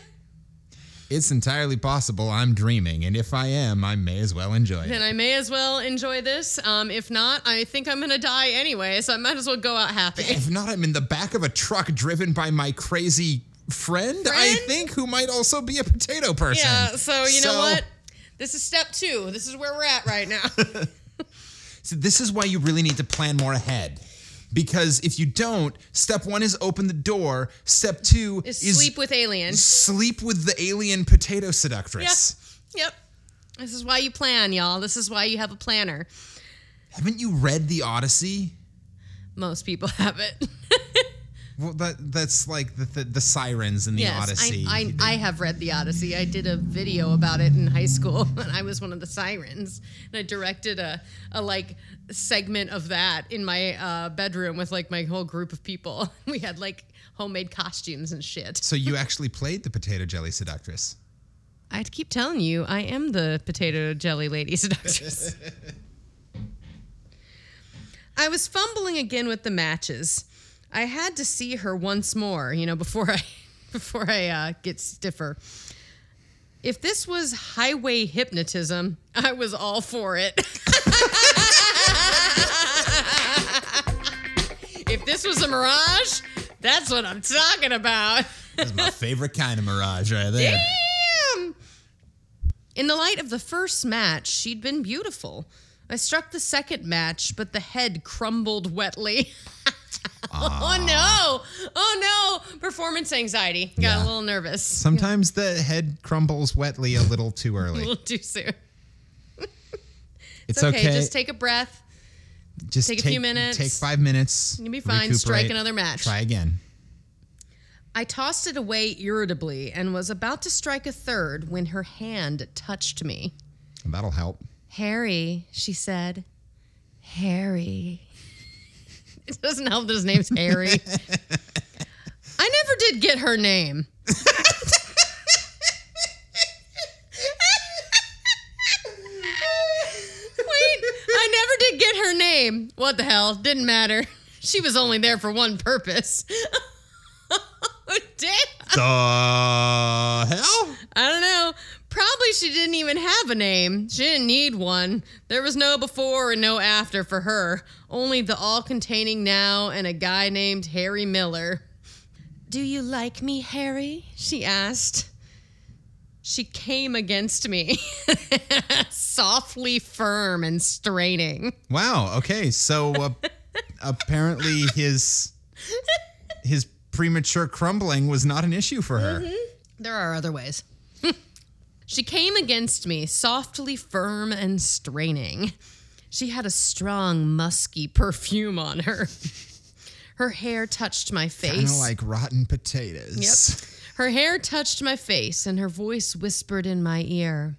It's entirely possible I'm dreaming, and if I am, I may as well enjoy it. then. I may as well enjoy this. Um, if not, I think I'm gonna die anyway, so I might as well go out happy. If not, I'm in the back of a truck driven by my crazy friend, friend? I think, who might also be a potato person. Yeah, so you know what? This is step two. This is where we're at right now. [laughs] So this is why you really need to plan more ahead. Because if you don't, step one is open the door. Step two is is sleep with aliens. sleep with the alien potato seductress. Yep. This is why you plan, y'all. This is why you have a planner. Haven't you read the Odyssey? Most people [laughs] have it. [laughs] Well, that that's like the the, the sirens in the yes, Odyssey. I, I, I have read the Odyssey. I did a video about it in high school, [laughs] and I was one of the sirens. And I directed a, a like segment of that in my uh, bedroom with like my whole group of people. [laughs] We had like homemade costumes and shit. so you actually played the potato jelly seductress. I'd keep telling you, I am the potato jelly lady [laughs] seductress. I was fumbling again with the matches. I had to see her once more, you know, before I [laughs] before I uh, get stiffer. If this was highway hypnotism, I was all for it. [laughs] if this was a mirage, that's what I'm talking about. That's my favorite kind of mirage right there. Damn! In the light of the first match, she'd been beautiful. I struck the second match, but the head crumbled wetly. [laughs] [laughs] oh ah. no! Oh no! Performance anxiety. Got Yeah. a little nervous. Sometimes the head crumbles wetly a little too early. [laughs] A early. little too soon. [laughs] It's It's okay. okay. Just take a breath. Just take a few minutes. Take five minutes. You'll be fine. Strike another match. Try again. I tossed it away irritably and was about to strike a third when her hand touched me. That'll help. Harry, she said. Harry. It doesn't help that his name's Harry. [laughs] I never did get her name. Wait, I never did get her name. What the hell? Didn't matter. She was only there for one purpose. [laughs] Damn. The hell? I don't know. Probably she didn't even have a name. She didn't need one. There was no before and no after for her. Only the all containing now and a guy named Harry Miller. Do you like me, Harry? She asked. She came against me, [laughs] softly firm and straining. Wow. Okay. So uh, [laughs] apparently his his premature crumbling was not an issue for her. There are other ways. She came against me, softly firm and straining. She had a strong, musky perfume on her. Her hair touched my Kind of face. like rotten potatoes. Yep. Her hair touched my face, and her voice whispered in my ear.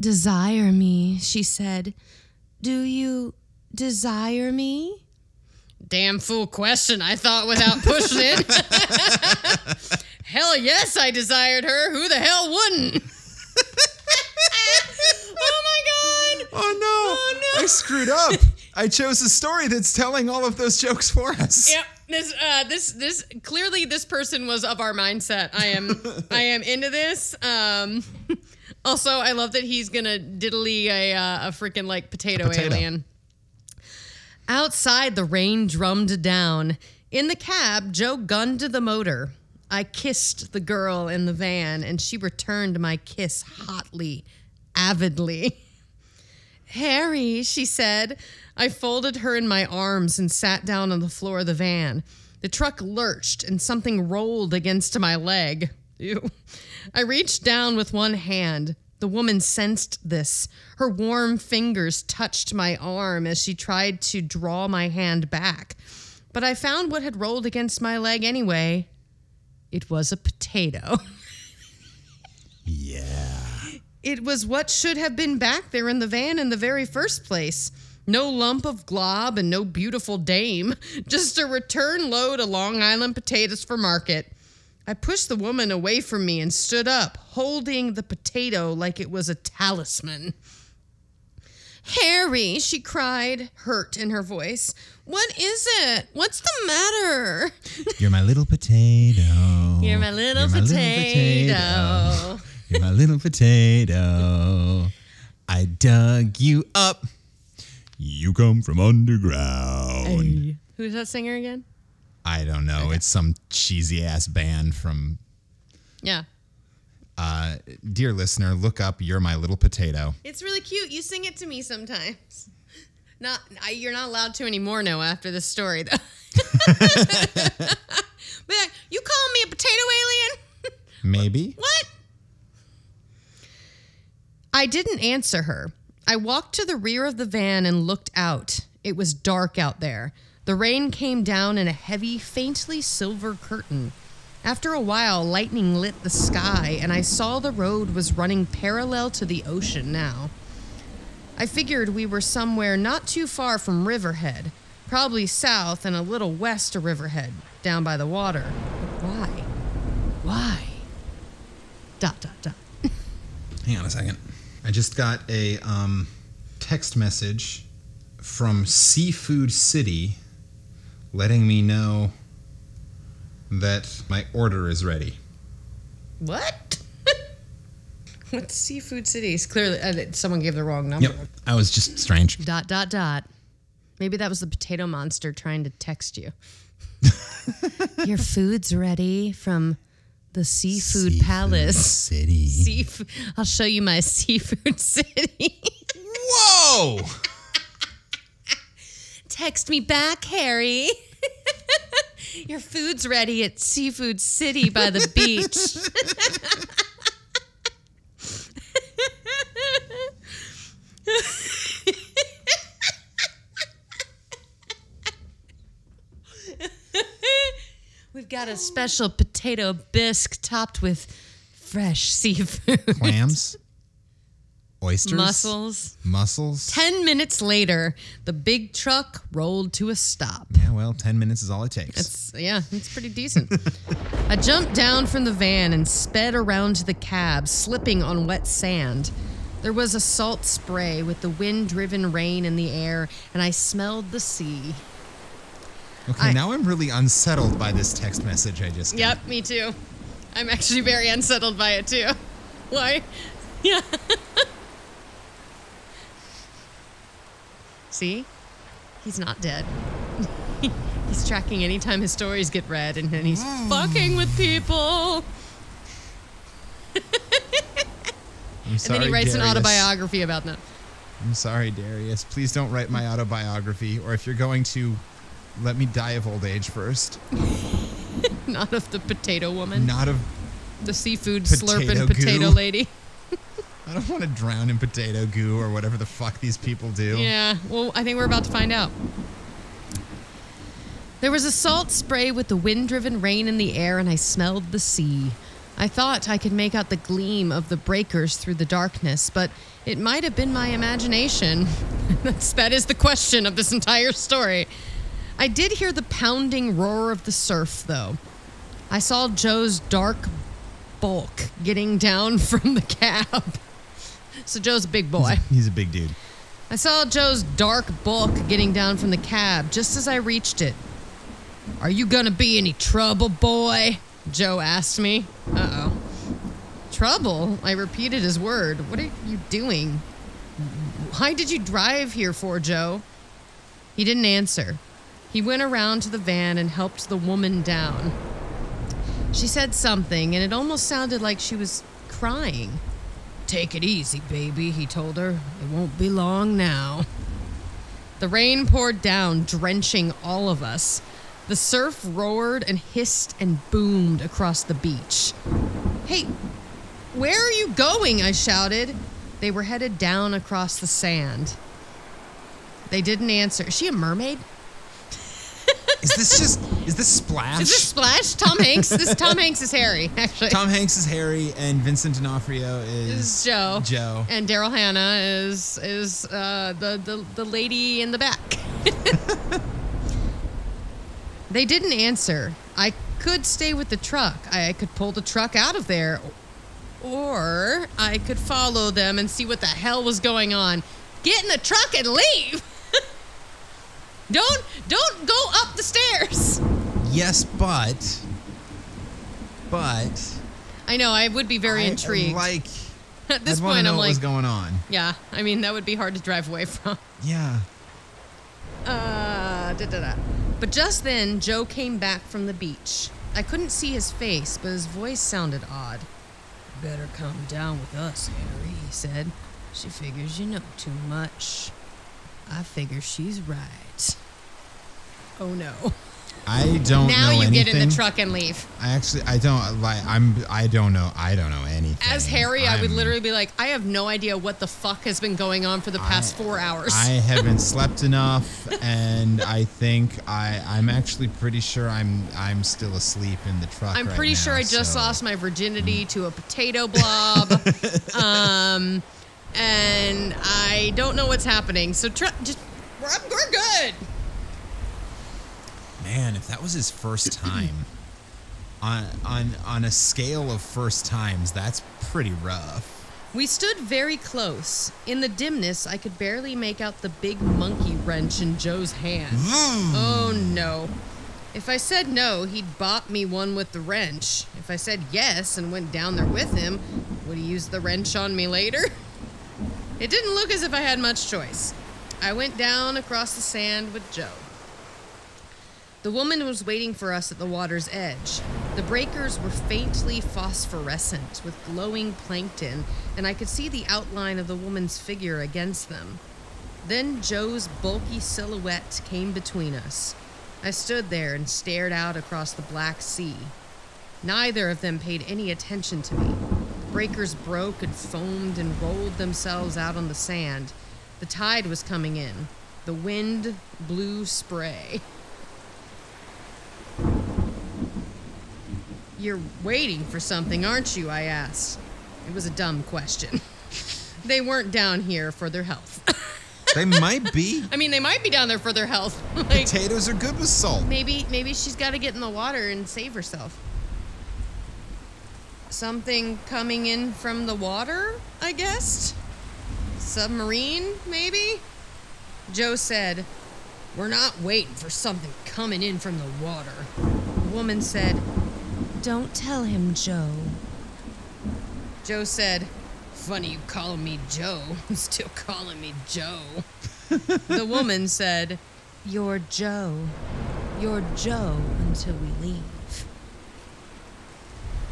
Desire me, she said. Do you desire me? Damn fool question, I thought without pushing it. [laughs] hell yes, I desired her. Who the hell wouldn't? [laughs] oh my god! Oh no! Oh, no. I screwed up. [laughs] I chose a story that's telling all of those jokes for us. Yep. This uh this this clearly this person was of our mindset. I am [laughs] I am into this. Um also I love that he's gonna diddly a uh, a freaking like potato, potato. alien. Outside the rain drummed down. In the cab, Joe gunned to the motor. I kissed the girl in the van and she returned my kiss hotly, avidly. [laughs] Harry, she said. I folded her in my arms and sat down on the floor of the van. The truck lurched and something rolled against my leg. Ew. I reached down with one hand. The woman sensed this. Her warm fingers touched my arm as she tried to draw my hand back. But I found what had rolled against my leg anyway. It was a potato. [laughs] Yeah. It was what should have been back there in the van in the very first place. No lump of glob and no beautiful dame, just a return load of Long Island potatoes for market. I pushed the woman away from me and stood up, holding the potato like it was a talisman. Harry, she cried, hurt in her voice. What is it? What's the matter? You're my little potato. You're my little You're my potato. You're my little potato. I dug you up. You come from underground. Who's that singer again? I don't know. It's some cheesy ass band from. Yeah. Uh, dear listener, look up "You're My Little Potato." It's really cute. You sing it to me sometimes. Not I, you're not allowed to anymore, Noah, after this story though. [laughs] Like, you calling me a potato alien? [laughs] Maybe. what? I didn't answer her. I walked to the rear of the van and looked out. It was dark out there. The rain came down in a heavy, faintly silver curtain. After a while, lightning lit the sky, and I saw the road was running parallel to the ocean now. I figured we were somewhere not too far from Riverhead, probably south and a little west of Riverhead, down by the water. But why? Why? Dot, dot, dot. [laughs] Hang on a second. I just got a um, text message from Seafood City letting me know that my order is ready. What? What's Seafood Cities? Clearly, uh, someone gave the wrong number. Yep. I was just strange. Dot, dot, dot. Maybe that was the potato monster trying to text you. [laughs] Your food's ready from the Seafood, Seafood Palace. City. Seafood. I'll show you my [laughs] Seafood City. Whoa! Text me back, Harry. [laughs] Your food's ready at Seafood City by the beach. [laughs] We've got a special potato bisque topped with fresh seafood. Clams? [laughs] Oysters? Mussels. Mussels? Ten minutes later, the big truck rolled to a stop. Yeah, well, 10 minutes is all it takes. It's, yeah, it's pretty decent. [laughs] I jumped down from the van and sped around to the cab, slipping on wet sand. There was a salt spray with the wind driven rain in the air, and I smelled the sea. okay, I- now I'm really unsettled by this text message I just got. Yep, me too. I'm actually very unsettled by it too. [laughs] Why? Yeah. [laughs] See? He's not dead. [laughs] he's tracking anytime his stories get read, and then he's hmm. fucking with people. I'm And then he writes an autobiography about them. I'm sorry, Darius. Please don't write my autobiography, or if you're going to, let me die of old age first. [laughs] Not of the potato woman, Not of. the seafood slurping potato lady. [laughs] I don't want to drown in potato goo or whatever the fuck these people do. Yeah, well, I think we're about to find out. There was a salt spray with the wind driven rain in the air, and I smelled the sea. I thought I could make out the gleam of the breakers through the darkness, but it might have been my imagination. [laughs] That's, that is the question of this entire story. I did hear the pounding roar of the surf, though. I saw Joe's dark bulk getting down [laughs] from the cab. So Joe's a big boy. He's a big dude. I saw Joe's dark bulk getting down from the cab just as I reached it. Are you gonna be any trouble, boy? Joe asked me. Uh oh. Trouble? I repeated his word. What are you doing? Why did you drive here for, Joe? He didn't answer. He went around to the van and helped the woman down. She said something, and it almost sounded like she was crying. Take it easy, baby, he told her. It won't be long now. The rain poured down, drenching all of us. The surf roared and hissed and boomed across the beach. Hey, Where are you going? I shouted. They were headed down across the sand. They didn't answer. Is she a mermaid? Is this just is this Splash? Is this Splash? Tom Hanks? This Tom Hanks is Harry, actually. Tom Hanks is Harry and Vincent D'Onofrio is, is Joe. Joe. And Daryl Hannah is is uh, the, the the lady in the back. [laughs] they didn't answer. I could stay with the truck. I could pull the truck out of there, or I could follow them and see what the hell was going on. Get in the truck and leave. [laughs] don't don't go up the stairs. Yes, but but I know. I would be very I, intrigued. Like [laughs] At this I'd point, I'm what like, was going on. yeah. I mean, that would be hard to drive away from. Yeah. Uh, da, da, da. But just then, Joe came back from the beach. I couldn't see his face, but his voice sounded odd. Better come down with us, Harry, he said. She figures you know too much. I figure she's right. Oh no. I don't now know you get in the truck and leave. I actually I don't like I'm I don't know I don't know anything. As Harry, I would I'm- literally be like, I have no idea what the fuck has been going on for the past I- four hours. I haven't [laughs] slept enough, and I think I I'm actually pretty sure I'm I'm still asleep in the truck. I'm right pretty now, sure I just so- lost my virginity to a potato blob. [laughs] um, and I don't know what's happening. So try, just we're, we're good. Man, if that was his first time, on on on a scale of first times, that's pretty rough. We stood very close. In the dimness, I could barely make out the big monkey wrench in Joe's hand. Hmm. oh no. If I said no, he'd bop me one with the wrench. If I said yes and went down there with him, would he use the wrench on me later? [laughs] It didn't look as if I had much choice. I went down across the sand with Joe. The woman was waiting for us at the water's edge. The breakers were faintly phosphorescent with glowing plankton, and I could see the outline of the woman's figure against them. Then Joe's bulky silhouette came between us. I stood there and stared out across the black sea. Neither of them paid any attention to me. The Breakers broke and foamed and rolled themselves out on the sand. The tide was coming in. The wind blew spray. You're waiting for something, aren't you? I asked. It was a dumb question. [laughs] they weren't down here for their health. They [laughs] might be. I mean, they might be down there for their health. [laughs] like, Potatoes are good with salt. maybe, maybe she's got to get in the water and save herself. Something coming in from the water, I guessed. Submarine, maybe. Joe said, "We're not waiting for something coming in from the water." The woman said, "Don't tell him, Joe." Joe said, Funny you calling me Joe. [laughs] Still calling me Joe. the [laughs] woman said, You're Joe. You're Joe until we leave.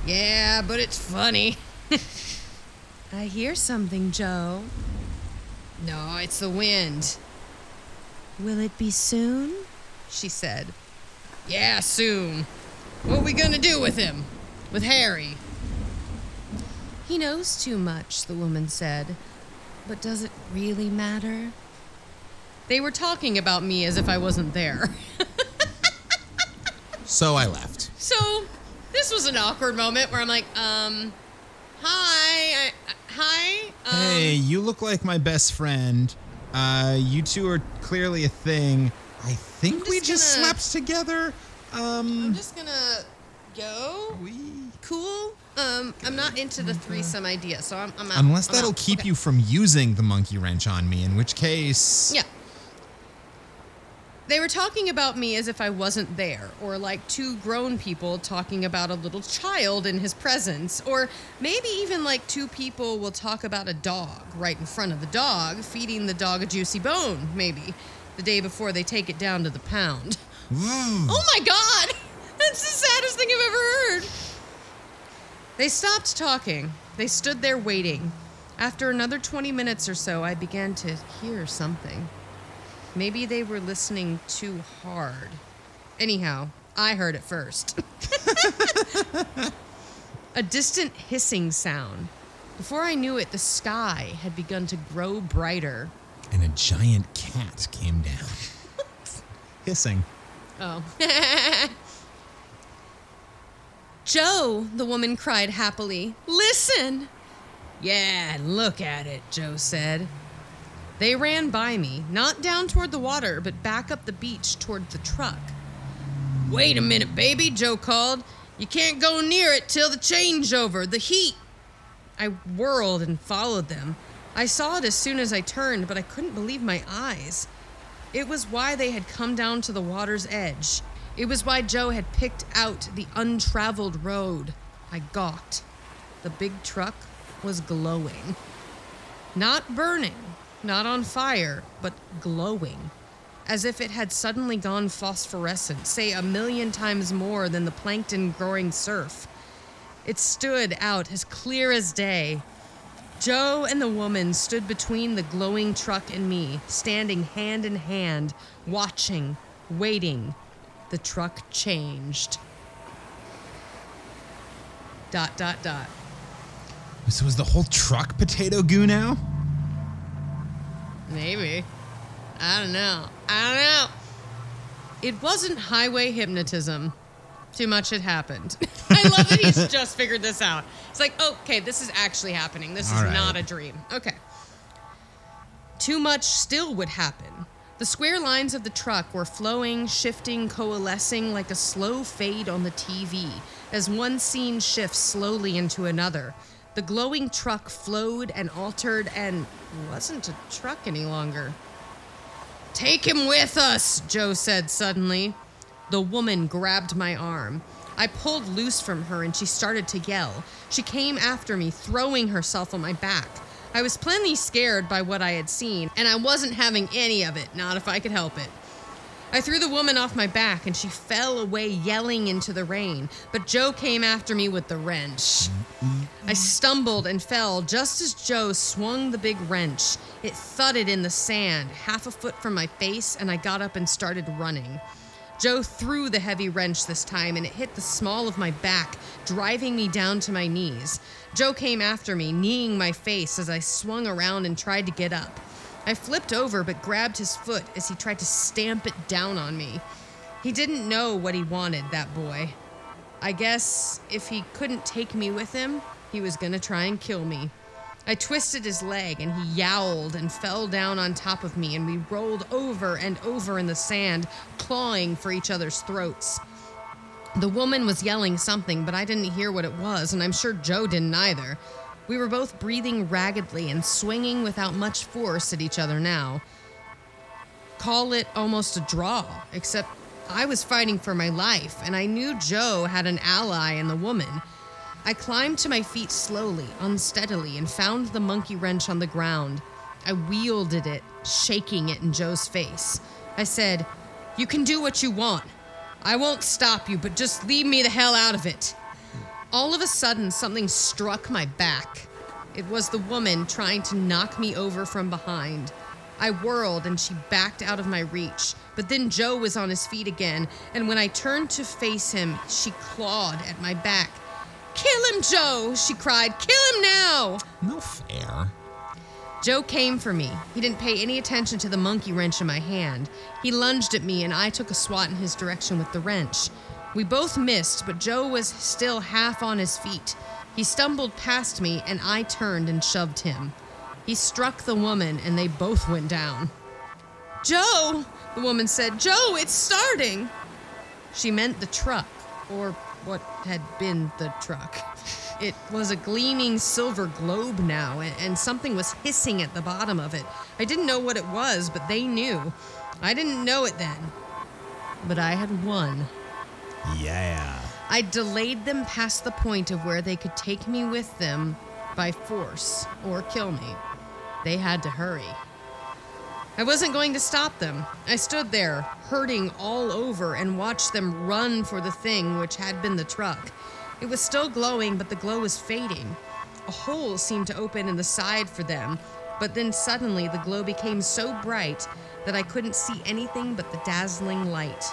Yeah, but it's funny. [laughs] I hear something, Joe. No, it's the wind. Will it be soon? She said. Yeah, soon. What are we gonna do with him? With Harry? He knows too much, the woman said. But does it really matter? They were talking about me as if I wasn't there. [laughs] So I left. so, this was an awkward moment where I'm like, um, hi, I, hi. Um, Hey, you look like my best friend. Uh, you two are clearly a thing. I think I'm we just just gonna- slept together. Um, I'm just gonna go. we Cool. Um, I'm not into the threesome idea, so I'm, I'm out. unless I'm that'll out. keep Okay. you from using the monkey wrench on me, in which case, Yeah. They were talking about me as if I wasn't there, or like two grown people talking about a little child in his presence, or maybe even like two people will talk about a dog right in front of the dog, feeding the dog a juicy bone, maybe, the day before they take it down to the pound. Woo. Oh my god! [laughs] That's the saddest thing I've ever heard. They stopped talking. They stood there waiting. After another 20 minutes or so, I began to hear something. Maybe they were listening too hard. Anyhow, I heard it first. [laughs] A distant hissing sound. Before I knew it, the sky had begun to grow brighter. And a giant cat came down. [laughs] Hissing. Oh. [laughs] Joe, the woman cried happily. Listen! Yeah, look at it, Joe said. They ran by me, not down toward the water, but back up the beach toward the truck. Wait a minute, baby, Joe called. You can't go near it till the changeover, the heat. I whirled and followed them. I saw it as soon as I turned, but I couldn't believe my eyes. It was why they had come down to the water's edge. It was why Joe had picked out the untraveled road. I gawked. The big truck was glowing. Not burning, not on fire, but glowing. As if it had suddenly gone phosphorescent, say a million times more than the plankton growing surf. It stood out as clear as day. Joe and the woman stood between the glowing truck and me, standing hand in hand, watching, waiting. The truck changed. Dot, dot, dot. So is the whole truck potato goo now? Maybe. I don't know. I don't know. It wasn't highway hypnotism. Too much had happened. [laughs] I love that he's just figured this out. It's like, okay, this is actually happening. This is All right. not a dream. Okay. Too much still would happen. The square lines of the truck were flowing, shifting, coalescing like a slow fade on the TV as one scene shifts slowly into another. The glowing truck flowed and altered and wasn't a truck any longer. Take him with us, Joe said suddenly. The woman grabbed my arm. I pulled loose from her and she started to yell. She came after me, throwing herself on my back. I was plenty scared by what I had seen, and I wasn't having any of it, not if I could help it. I threw the woman off my back and she fell away yelling into the rain, but Joe came after me with the wrench. I stumbled and fell just as Joe swung the big wrench. It thudded in the sand, half a foot from my face, and I got up and started running. Joe threw the heavy wrench this time and it hit the small of my back, driving me down to my knees. Joe came after me, kneeing my face as I swung around and tried to get up. I flipped over but grabbed his foot as he tried to stamp it down on me. He didn't know what he wanted, that boy. I guess if he couldn't take me with him, he was gonna try and kill me. I twisted his leg and he yowled and fell down on top of me, and we rolled over and over in the sand, clawing for each other's throats. The woman was yelling something, but I didn't hear what it was, and I'm sure Joe didn't either. We were both breathing raggedly and swinging without much force at each other now. Call it almost a draw, except I was fighting for my life, and I knew Joe had an ally in the woman. I climbed to my feet slowly, unsteadily, and found the monkey wrench on the ground. I wielded it, shaking it in Joe's face. I said, You can do what you want. I won't stop you, but just leave me the hell out of it. All of a sudden, something struck my back. It was the woman trying to knock me over from behind. I whirled and she backed out of my reach, but then Joe was on his feet again, and when I turned to face him, she clawed at my back. Kill him, Joe! She cried. Kill him now! No fair. Joe came for me. He didn't pay any attention to the monkey wrench in my hand. He lunged at me, and I took a swat in his direction with the wrench. We both missed, but Joe was still half on his feet. He stumbled past me, and I turned and shoved him. He struck the woman, and they both went down. Joe, the woman said, Joe, it's starting. She meant the truck, or what had been the truck. It was a gleaming silver globe now, and, something was hissing at the bottom of it. I didn't know what it was, but they knew. I didn't know it then. But I had won. Yeah. I delayed them past the point of where they could take me with them by force or kill me. They had to hurry. I wasn't going to stop them. I stood there, hurting all over, and watched them run for the thing which had been the truck. It was still glowing, but the glow was fading. A hole seemed to open in the side for them, but then suddenly the glow became so bright that I couldn't see anything but the dazzling light.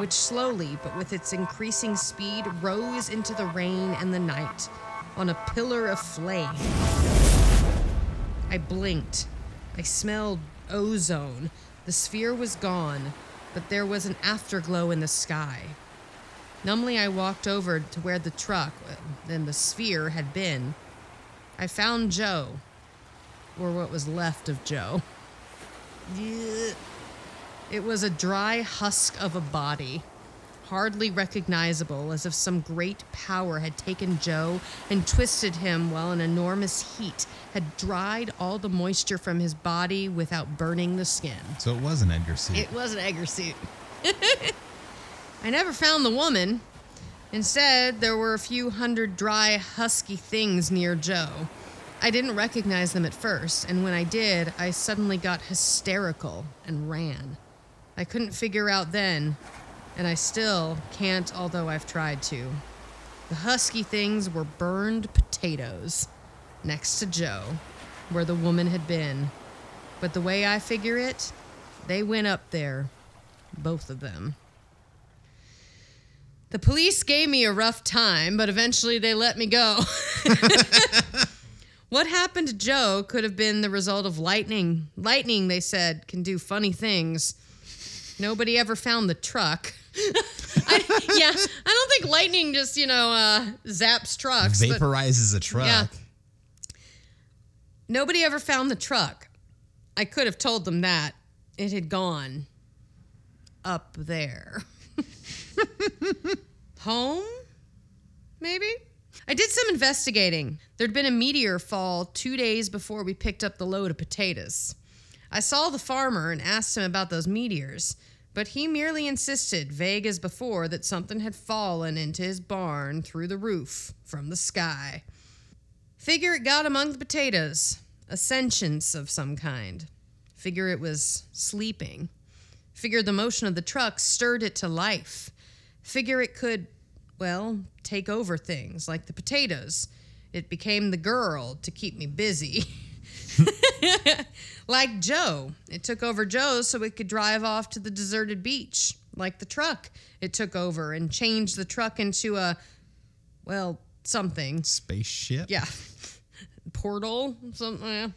which slowly, but with its increasing speed, rose into the rain and the night on a pillar of flame. I blinked. I smelled ozone. The sphere was gone, but there was an afterglow in the sky. Numbly, I walked over to where the truck uh, and the sphere had been. I found Joe, or what was left of Joe. [laughs] It was a dry husk of a body, hardly recognizable, as if some great power had taken Joe and twisted him while an enormous heat had dried all the moisture from his body without burning the skin. So it was an Edgar suit. It was an Egger suit. [laughs] I never found the woman. Instead, there were a few hundred dry, husky things near Joe. I didn't recognize them at first, and when I did, I suddenly got hysterical and ran. I couldn't figure out then, and I still can't, although I've tried to. The husky things were burned potatoes next to Joe, where the woman had been. But the way I figure it, they went up there, both of them. The police gave me a rough time, but eventually they let me go. [laughs] what happened to Joe could have been the result of lightning. Lightning, they said, can do funny things. Nobody ever found the truck. [laughs] I, yeah, I don't think lightning just, you know, uh, zaps trucks. but- Vaporizes a truck. Yeah. Nobody ever found the truck. I could have told them that. It had gone up there. [laughs] Home? Maybe? I did some investigating. There'd been a meteor fall two days before we picked up the load of potatoes. I saw the farmer and asked him about those meteors, but he merely insisted, vague as before, that something had fallen into his barn through the roof from the sky. Figure it got among the potatoes, a sentience of some kind. Figure it was sleeping. Figure the motion of the truck stirred it to life. Figure it could, well, take over things like the potatoes. It became the girl to keep me busy. [laughs] [laughs] like Joe. It took over Joe so it could drive off to the deserted beach. Like the truck. It took over and changed the truck into a, well, something. Spaceship. Yeah. [laughs] Portal, something. yeah.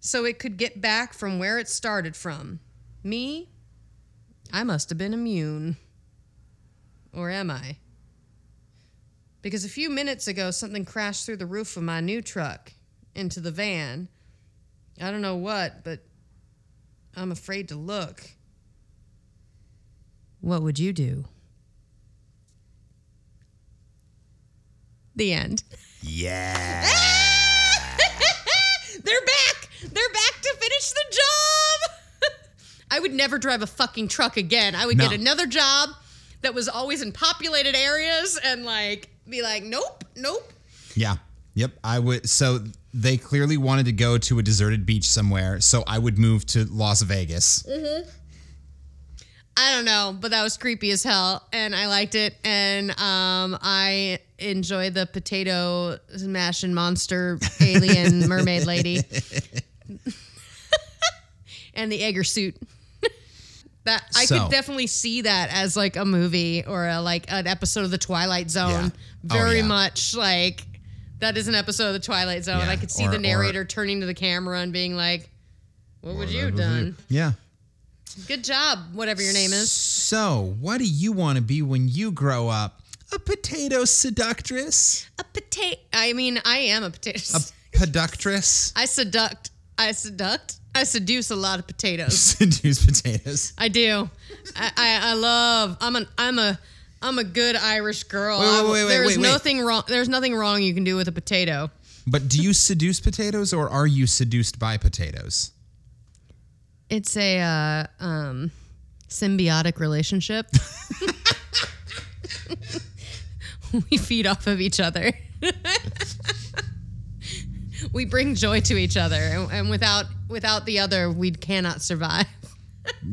So it could get back from where it started from. Me? I must have been immune. Or am I? Because a few minutes ago, something crashed through the roof of my new truck into the van. I don't know what, but I'm afraid to look. What would you do? The end. Yeah. [laughs] They're back. They're back to finish the job. [laughs] I would never drive a fucking truck again. I would No. get another job that was always in populated areas and like be like, nope, nope. yeah. Yep. I would. So they clearly wanted to go to a deserted beach somewhere. So I would move to Las Vegas. I don't know, but that was creepy as hell, and I liked it, and um, I enjoy the potato smashing monster [laughs] alien mermaid lady, [laughs] and the Egger suit. [laughs] that I So- could definitely see that as like a movie or a, like an episode of the Twilight Zone. Yeah. Oh, Very yeah. much like that is an episode of the Twilight Zone. Yeah. I could see Or- the or- narrator turning to the camera and being like, "What would you have done? Yeah. Good job, whatever your name is." So, what do you want to be when you grow up? A potato seductress? A potato. I mean, I am a potato. A peductress? [laughs] I seduct. I seduct. I seduce a lot of potatoes. [laughs] Seduce potatoes. I do. I, I, I love. I'm an. I'm a. I'm a good Irish girl. Wait, wait, wait, wait, there's wait, wait. nothing wrong. There's nothing wrong you can do with a potato. But do you seduce potatoes or are you seduced by potatoes? It's a uh, um, symbiotic relationship. [laughs] [laughs] we feed off of each other. [laughs] we bring joy to each other, and, and without without the other, we cannot survive.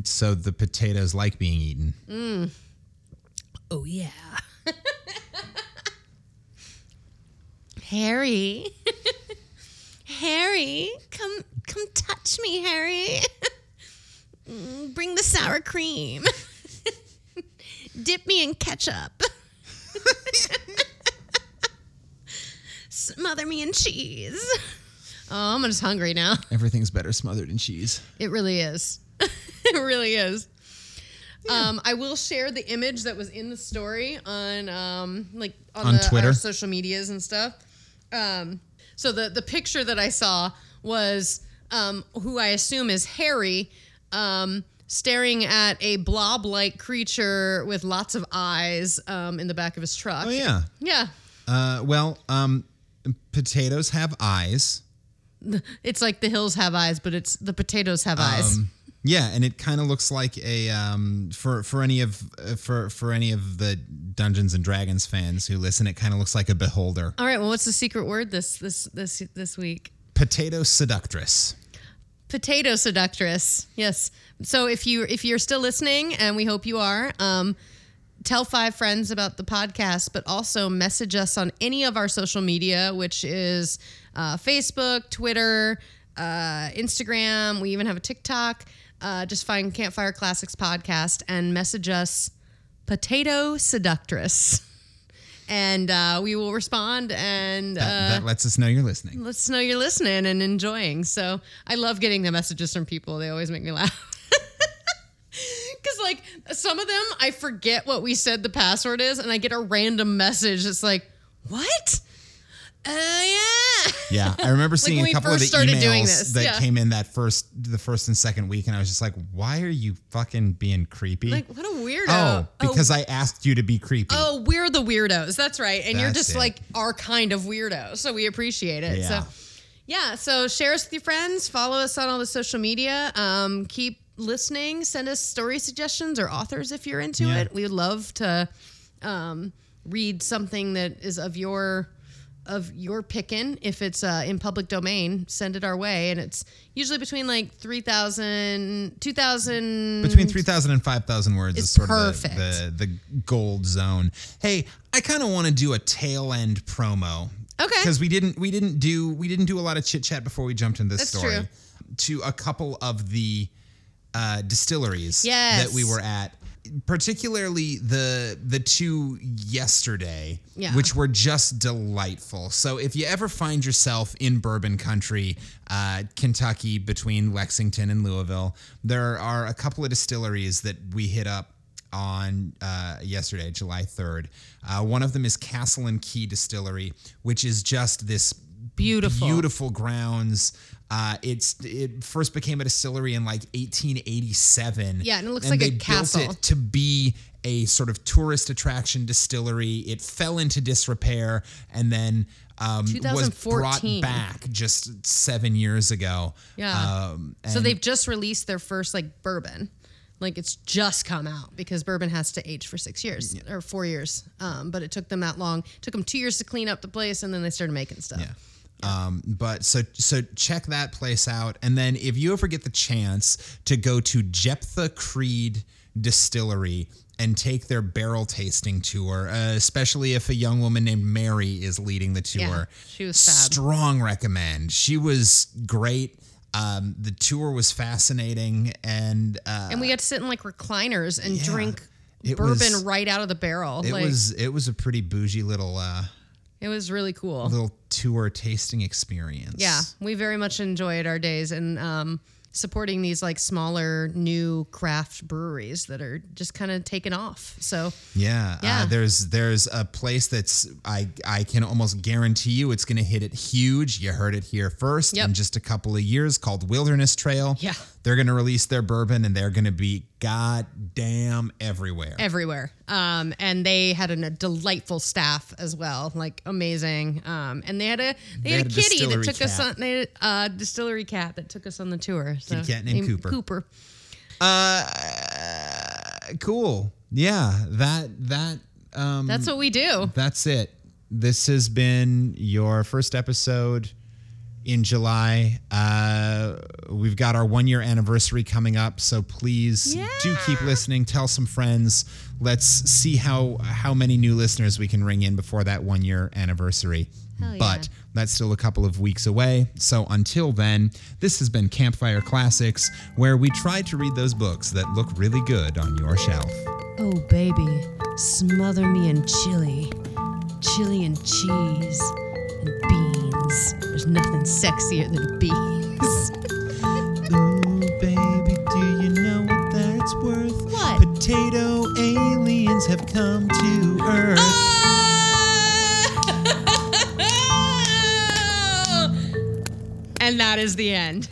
So the potatoes like being eaten. Oh yeah. [laughs] Harry. [laughs] Harry, come come touch me, Harry. Mm, Bring the sour cream. [laughs] Dip me in ketchup. Smother me in cheese. Oh, I'm just hungry now. Everything's better smothered in cheese. It really is. it really is. Um, I will share the image that was in the story on um, like on, On the, Twitter? social medias and stuff. Um, so the the picture that I saw was um, who I assume is Harry um, staring at a blob-like creature with lots of eyes um, in the back of his truck. Oh yeah. Yeah. Uh, well, um, potatoes have eyes. [laughs] It's like the hills have eyes, but it's the potatoes have eyes. Yeah, and it kind of looks like a um, for for any of uh, for for any of the Dungeons and Dragons fans who listen, it kind of looks like a beholder. All right. Well, what's the secret word this this this this week? Potato seductress. potato seductress yes so if you if you're still listening and we hope you are um tell five friends about the podcast but also message us on any of our social media which is uh, facebook twitter uh, instagram we even have a tiktok uh, just find campfire classics podcast and message us potato seductress [laughs] and uh, we will respond and That, uh, that lets us know you're listening. Let's know you're listening and enjoying. So I love getting the messages from people. They always make me laugh. [laughs] Because, like, some of them, I forget what we said the password is, and I get a random message that's like, what? Oh, yeah. Yeah, I remember [laughs] seeing when a couple of the first started doing emails this, that yeah. came in that first the first and second week, and I was just like, "Why are you fucking being creepy?" Like, what a weirdo. oh, because I asked you to be creepy. Oh, we're the weirdos. That's right. And you're That's just it. like our kind of weirdo. So we appreciate it. Yeah. So yeah, so share us with your friends, follow us on all the social media. Um, keep listening, send us story suggestions or authors if you're into Yeah. it. We would love to um, read something that is of your of your picking if it's uh, in public domain send it our way and it's usually between like 3000 2000 Between 3,000 and 5,000 words is sort perfect. of the, the, the gold zone. Hey, I kind of want to do a tail end promo. Okay. Because we didn't we didn't do we didn't do a lot of chit chat before we jumped into this That's story. true. To a couple of the uh, distilleries Yes. that we were at, particularly the the two yesterday, Yeah. which were just delightful. So if you ever find yourself in bourbon country, uh, Kentucky, between Lexington and Louisville, there are a couple of distilleries that we hit up on uh, yesterday, July 3rd. Uh, one of them is Castle and Key Distillery, which is just this Beautiful. beautiful grounds. Uh, it's it first became a distillery in like 1887. Yeah, and it looks like a they castle. Built it to be a sort of tourist attraction distillery. It fell into disrepair and then um, was brought back just seven years ago. Yeah. Um, so they've just released their first like bourbon. Like it's just come out because bourbon has to age for six years or four years. Um, but it took them that long. took them two years to clean up the place, and then they started making stuff. Yeah. Um, but so so check that place out, and then if you ever get the chance to go to Jeptha Creed Distillery and take their barrel tasting tour, uh, especially if a young woman named Mary is leading the tour, Yeah, she was fab. strong recommend. She was great. Um, the tour was fascinating, and uh, And we got to sit in like recliners and Yeah. drink bourbon was- right out of the barrel. it like was it was a pretty bougie little uh, it was really cool. A little tour tasting experience. Yeah, we very much enjoyed our days and um, supporting these like smaller new craft breweries that are just kind of taking off. So Yeah, Yeah. Uh, there's there's a place that's I I can almost guarantee you it's going to hit it huge. You heard it here first Yep. in just a couple of years called Wilderness Trail. Yeah. They're going to release their bourbon and they're going to be goddamn everywhere. everywhere. Um, and they had an, a delightful staff as well, like amazing. Um, and they had a they, had, had a kitty that took us on. They had a distillery cat that took us on the tour. So, Kitty cat named Cooper. Cooper. uh, cool. Yeah, that that um That's what we do. that's it. This has been your first episode in July. Uh, we've got our one year anniversary coming up, so please do keep listening. Tell some friends. Let's see how how many new listeners we can ring in before that one year anniversary. Hell but yeah. that's still a couple of weeks away. So until then, this has been Campfire Classics, where we try to read those books that look really good on your shelf. Oh, baby, smother me in chili. Chili and cheese and beans. There's nothing sexier than beans. Ooh, baby, do you know what that's worth? What? Potato aliens have come to Earth. Ah! [laughs] and that is the end.